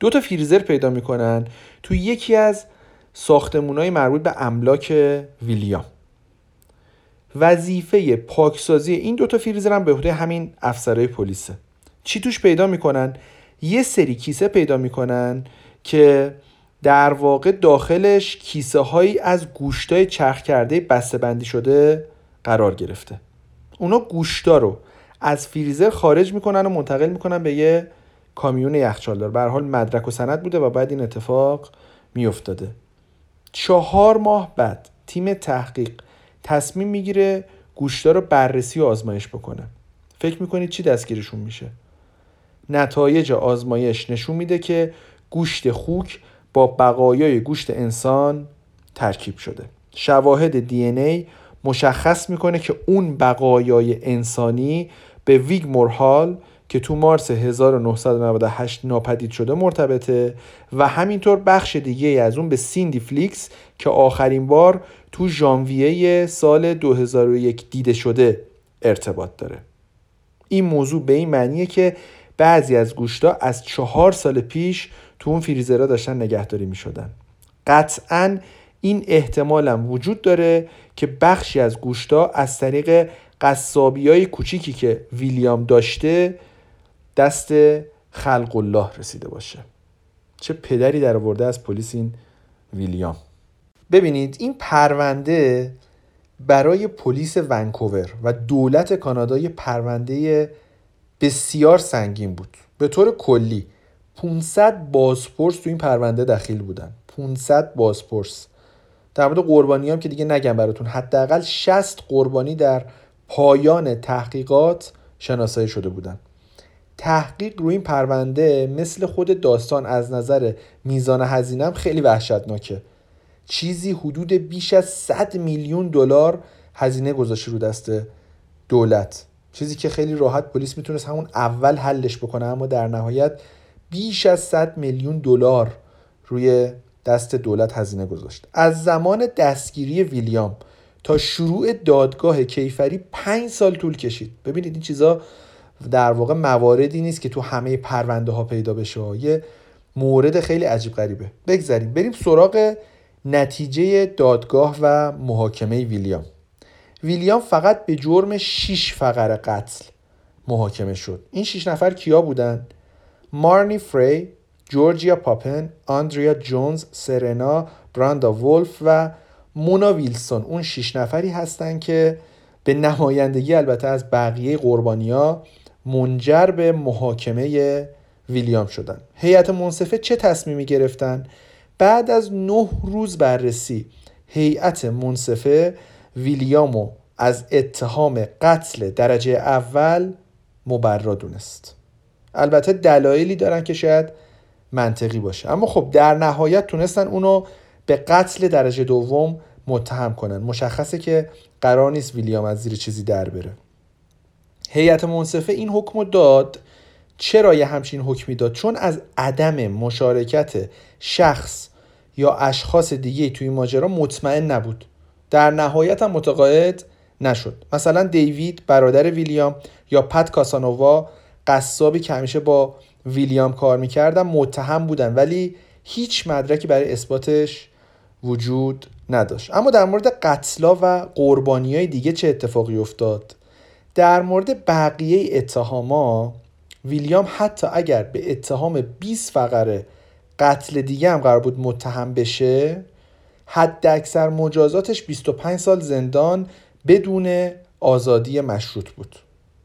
دو تا فریزر پیدا می‌کنن تو یکی از ساختمونهای مربوط به املاک ویلیام. وظیفه پاکسازی این دوتا فریزر هم به عهده همین افسرهای پلیسه. چی توش پیدا می‌کنن؟ یه سری کیسه پیدا می‌کنن که در واقع داخلش کیسه هایی از گوشتای چرخ کرده بسته بندی شده قرار گرفته. اونا گوشتا رو از فریزر خارج می‌کنن و منتقل می‌کنن به یه کامیون یخچالدار. به حال مدرک و سند بوده و بعد این اتفاق میافتاده. چهار ماه بعد تیم تحقیق تصمیم می‌گیره گوشتا رو بررسی و آزمایش بکنه. فکر می‌کنید چی دستگیرشون میشه؟ نتایج آزمایش نشون میده که گوشت خوک با بقایای گوشت انسان ترکیب شده. شواهد DNA مشخص می‌کنه که اون بقایای انسانی به ویگ مورهال که تو مارس 1998 ناپدید شده مرتبطه و همینطور بخش دیگه از اون به سیندی فلیکس که آخرین بار تو ژانویه سال 2001 دیده شده ارتباط داره. این موضوع به این معنیه که بعضی از گوشتا از چهار سال پیش تو اون فریزرها داشتن نگهداری می شدن قطعا این احتمالم وجود داره که بخشی از گوشتا از طریق قصابی های کوچیکی که ویلیام داشته دست خلق الله رسیده باشه. چه پدری در آورده از پلیس این ویلیام. ببینید این پرونده برای پلیس ونکوور و دولت کانادا یه پرونده بسیار سنگین بود. به طور کلی 500 بازپرس تو این پرونده دخیل بودن. 500 بازپرس. در مورد قربانی هم که دیگه نگم براتون. حداقل 60 قربانی در پایان تحقیقات شناسایی شده بودن. تحقیق روی این پرونده مثل خود داستان از نظر میزان هزینه خیلی وحشتناکه. چیزی حدود بیش از 100 میلیون دلار هزینه گذاشته رو دست دولت. چیزی که خیلی راحت پلیس می‌تونست همون اول حلش بکنه اما در نهایت بیش از 100 میلیون دلار روی دست دولت هزینه گذاشت. از زمان دستگیری ویلیام تا شروع دادگاه کیفری پنج سال طول کشید. ببینید این چیزا در واقع مواردی نیست که تو همه پرونده ها پیدا بشه. یه مورد خیلی عجیب غریبه. بگذاریم. بریم سراغ نتیجه دادگاه و محاکمه ویلیام. ویلیام فقط به جرم 6 فقر قتل محاکمه شد. این 6 نفر کیا بودن؟ مارنی فری جورجیا پاپن آندریا جونز سرنا براندا ولف و مونا ویلسون. اون 6 نفری هستن که به نمایندگی البته از بقیه قربانیا منجر به محاکمه ویلیام شدن. هیئت منصفه چه تصمیمی گرفتن؟ بعد از نه روز بررسی هیئت منصفه ویلیامو از اتهام قتل درجه اول مبرا دونست البته دلایلی دارن که شاید منطقی باشه. اما خب در نهایت تونستن اونو به قتل درجه دوم متهم کنن. مشخصه که قرار نیست ویلیام از زیر چیزی در بره. هیئت منصفه این حکم داد. چرا یه همچین حکمی داد؟ چون از عدم مشارکت شخص یا اشخاص دیگه توی ماجرا مطمئن نبود. در نهایت هم متقاعد نشد. مثلا دیوید برادر ویلیام یا پت کاسانووا قصابی که همیشه با ویلیام کار می‌کردن متهم بودن ولی هیچ مدرکی برای اثباتش وجود نداشت. اما در مورد قتلا و قربانی های دیگه چه اتفاقی افتاد؟ در مورد بقیه اتهاما ویلیام حتی اگر به اتهام 20 فقره قتل دیگه هم قرار بود متهم بشه حد اکثر مجازاتش 25 سال زندان بدون آزادی مشروط بود.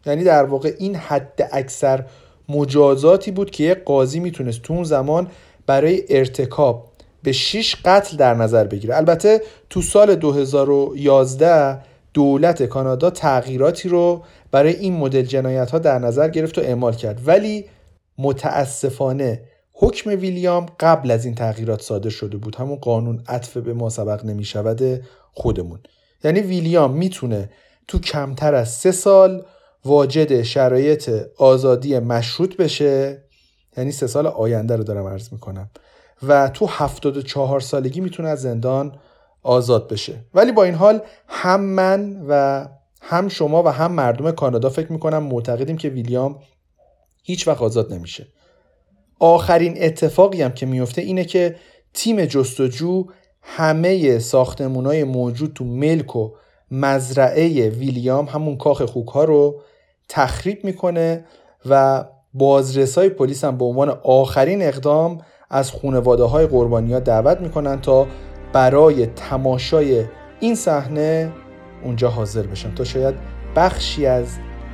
یعنی در واقع این حد اکثر مجازاتی بود که یک قاضی می‌تونست تو اون زمان برای ارتکاب به 6 قتل در نظر بگیره. البته تو سال 2011 دولت کانادا تغییراتی رو برای این مدل جنایت ها در نظر گرفت و اعمال کرد. ولی متاسفانه حکم ویلیام قبل از این تغییرات صادر شده بود. همون قانون عطف به ما سبق نمی شود خودمون. یعنی ویلیام می‌تونه تو کمتر از سه سال واجد شرایط آزادی مشروط بشه. یعنی سه سال آینده رو دارم عرض می‌کنم. و تو 74 سالگی می‌تونه از زندان آزاد بشه. ولی با این حال هم من و هم شما و هم مردم کانادا فکر می‌کنم معتقدیم که ویلیام هیچ وقت آزاد نمیشه. آخرین اتفاقی هم که میفته اینه که تیم جستجو همه ساختمون موجود تو ملک و مزرعه ویلیام همون کاخ خوک ها رو تخریب می‌کنه و بازرسای پلیس هم به عنوان آخرین اقدام از خانواده های قربانی ها دعوت می‌کنن تا برای تماشای این صحنه اونجا حاضر بشن. تا شاید بخشی از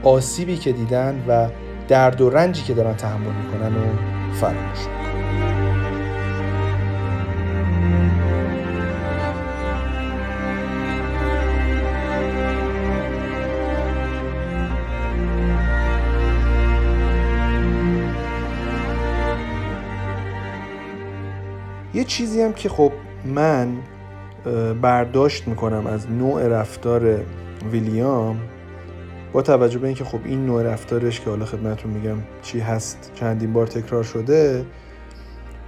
آسیبی که دیدن و درد و رنجی که دارن تحمل می‌کنن و فراموش یه چیزی هم که خب من برداشت می‌کنم از نوع رفتار ویلیام با توجه به اینکه خب این نوع رفتارش که حالا خدمتتون میگم چی هست چندین بار تکرار شده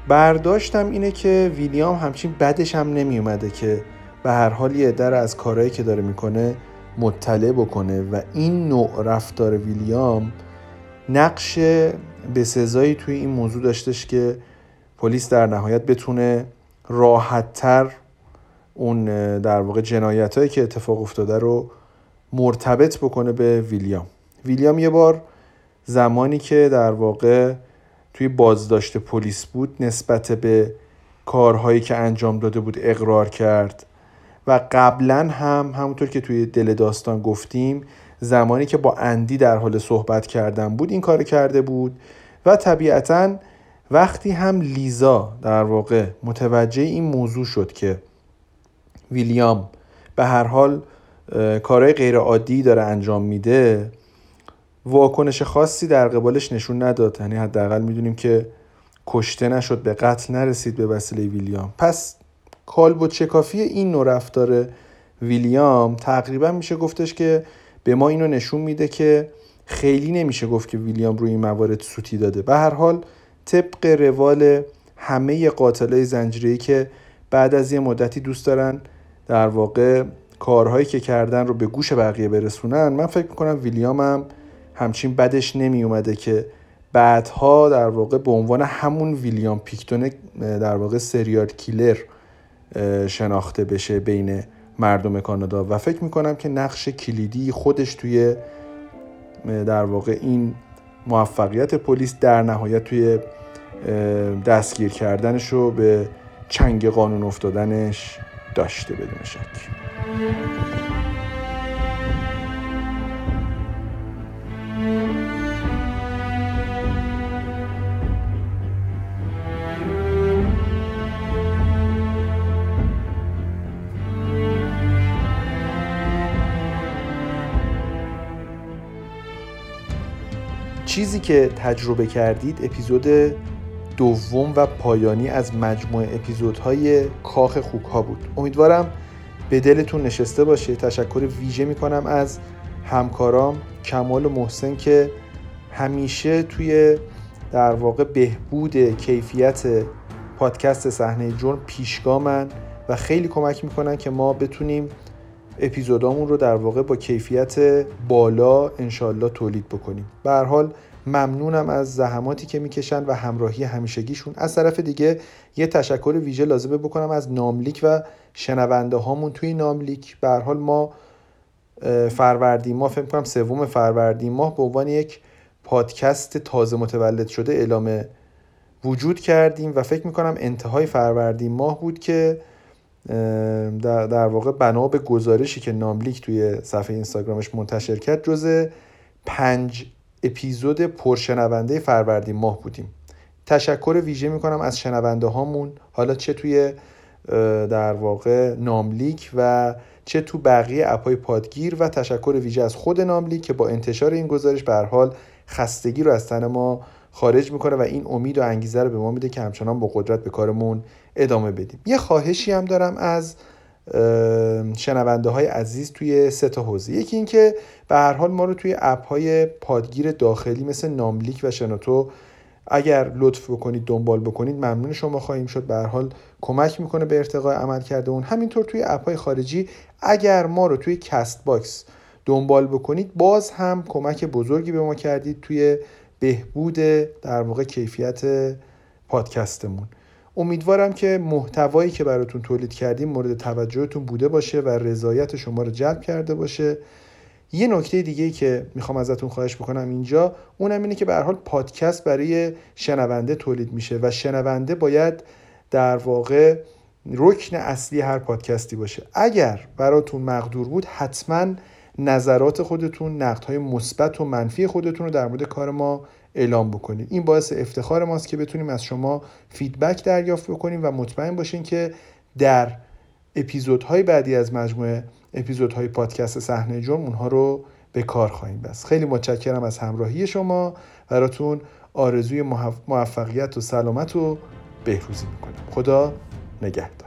برداشتم اینه که ویلیام همچین بدش هم نمی اومده که به هر حال یه در از کارهایی که داره می‌کنه مطلع بکنه و این نوع رفتار ویلیام نقش به سزایی توی این موضوع داشتش که پلیس در نهایت بتونه راحتتر اون در واقع جنایت هایی که اتفاق افتاده رو مرتبط بکنه به ویلیام. ویلیام یه بار زمانی که در واقع توی بازداشت پلیس بود نسبت به کارهایی که انجام داده بود اقرار کرد و قبلا هم همونطور که توی دل داستان گفتیم زمانی که با اندی در حال صحبت کردن بود این کار کرده بود و طبیعتا وقتی هم لیزا در واقع متوجه این موضوع شد که ویلیام به هر حال کارهای غیر عادی داره انجام میده واکنش خاصی در قبالش نشون نداد. یعنی حداقل می‌دونیم که کشته نشد به قتل نرسید به وسیله ویلیام. پس کالبد چکافی این نوع رفتار ویلیام تقریبا میشه گفتش که به ما اینو نشون میده که خیلی نمیشه گفت که ویلیام روی این موارد سوتی داده. به هر حال طبق روال همه قاتلای زنجیری که بعد از یه مدتی دوست دارن در واقع کارهایی که کردن رو به گوش بقیه برسونن من فکر می‌کنم ویلیام هم همچین بدش نمی اومده که بعدها در واقع به عنوان همون ویلیام پیکتون در واقع سریال کیلر شناخته بشه بین مردم کانادا. و فکر می‌کنم که نقش کلیدی خودش توی در واقع این موفقیت پلیس در نهایت توی دستگیر کردنش رو به چنگ قانون افتادنش داشته بدون شک. چیزی که تجربه کردید اپیزود دوم و پایانی از مجموعه اپیزودهای کاخ خوک ها بود. امیدوارم به دلتون نشسته باشه. تشکر ویژه می‌کنم از همکارام کمال و محسن که همیشه توی در واقع بهبود کیفیت پادکست صحنه جرم پیشگامن و خیلی کمک می‌کنن که ما بتونیم اپیزودامون رو در واقع با کیفیت بالا انشالله تولید بکنیم. به حال ممنونم از زحماتی که می‌کشن و همراهی همیشگیشون. از طرف دیگه یه تشکر ویژه لازمه بکنم از ناملیک و شنونده هامون. توی ناملیک به حال ما فروردین ماه فکر کنم سوم فروردین ماه به عنوان یک پادکست تازه متولد شده اعلام وجود کردیم و فکر می‌کنم انتهای فروردین ماه بود که در واقع بنا به گزارشی که ناملیک توی صفحه اینستاگرامش منتشر کرد جز پنج اپیزود پرشنونده فروردین ماه بودیم. تشکر ویژه می‌کنم از شنونده هامون حالا چه توی در واقع ناملیک و چه تو بقیه اپای پادگیر و تشکر ویژه از خود ناملیک که با انتشار این گزارش به حال خستگی رو از تن ما خارج می‌کنه و این امید و انگیزه رو به ما میده که همچنان با قدرت به کارمون ادامه بدیم. یه خواهشی هم دارم از شنونده های عزیز توی سه تا حوزه. یکی اینکه به هر حال ما رو توی app های پادگیر داخلی مثل ناملیک و شنوتو اگر لطف بکنید دنبال بکنید ممنون شما خواهیم شد. به هر حال کمک می‌کنه به ارتقای عملکردمون. همینطور توی app های خارجی اگر ما رو توی Castbox دنبال بکنید باز هم کمک بزرگی به ما کردید توی بهبود در واقع کیفیت پادکستمون. امیدوارم که محتوایی که براتون تولید کردیم مورد توجهتون بوده باشه و رضایت شما رو جلب کرده باشه. یه نکته دیگه که می‌خوام ازتون خواهش بکنم اینجا اونم اینه که به حال پادکست برای شنونده تولید میشه و شنونده باید در واقع رکن اصلی هر پادکستی باشه. اگر براتون مقدور بود حتما نظرات خودتون نقدهای مثبت و منفی خودتون رو در مورد کار ما اعلام بکنید این باعث افتخار ماست که بتونیم از شما فیدبک دریافت بکنیم و مطمئن باشین که در اپیزودهای بعدی از مجموعه اپیزودهای پادکست صحنه جرم اونها رو به کار خواهیم بست. خیلی متشکرم از همراهی شما. براتون آرزوی موفقیت و سلامت و بهروزی می‌کنم. خدا نگهدار.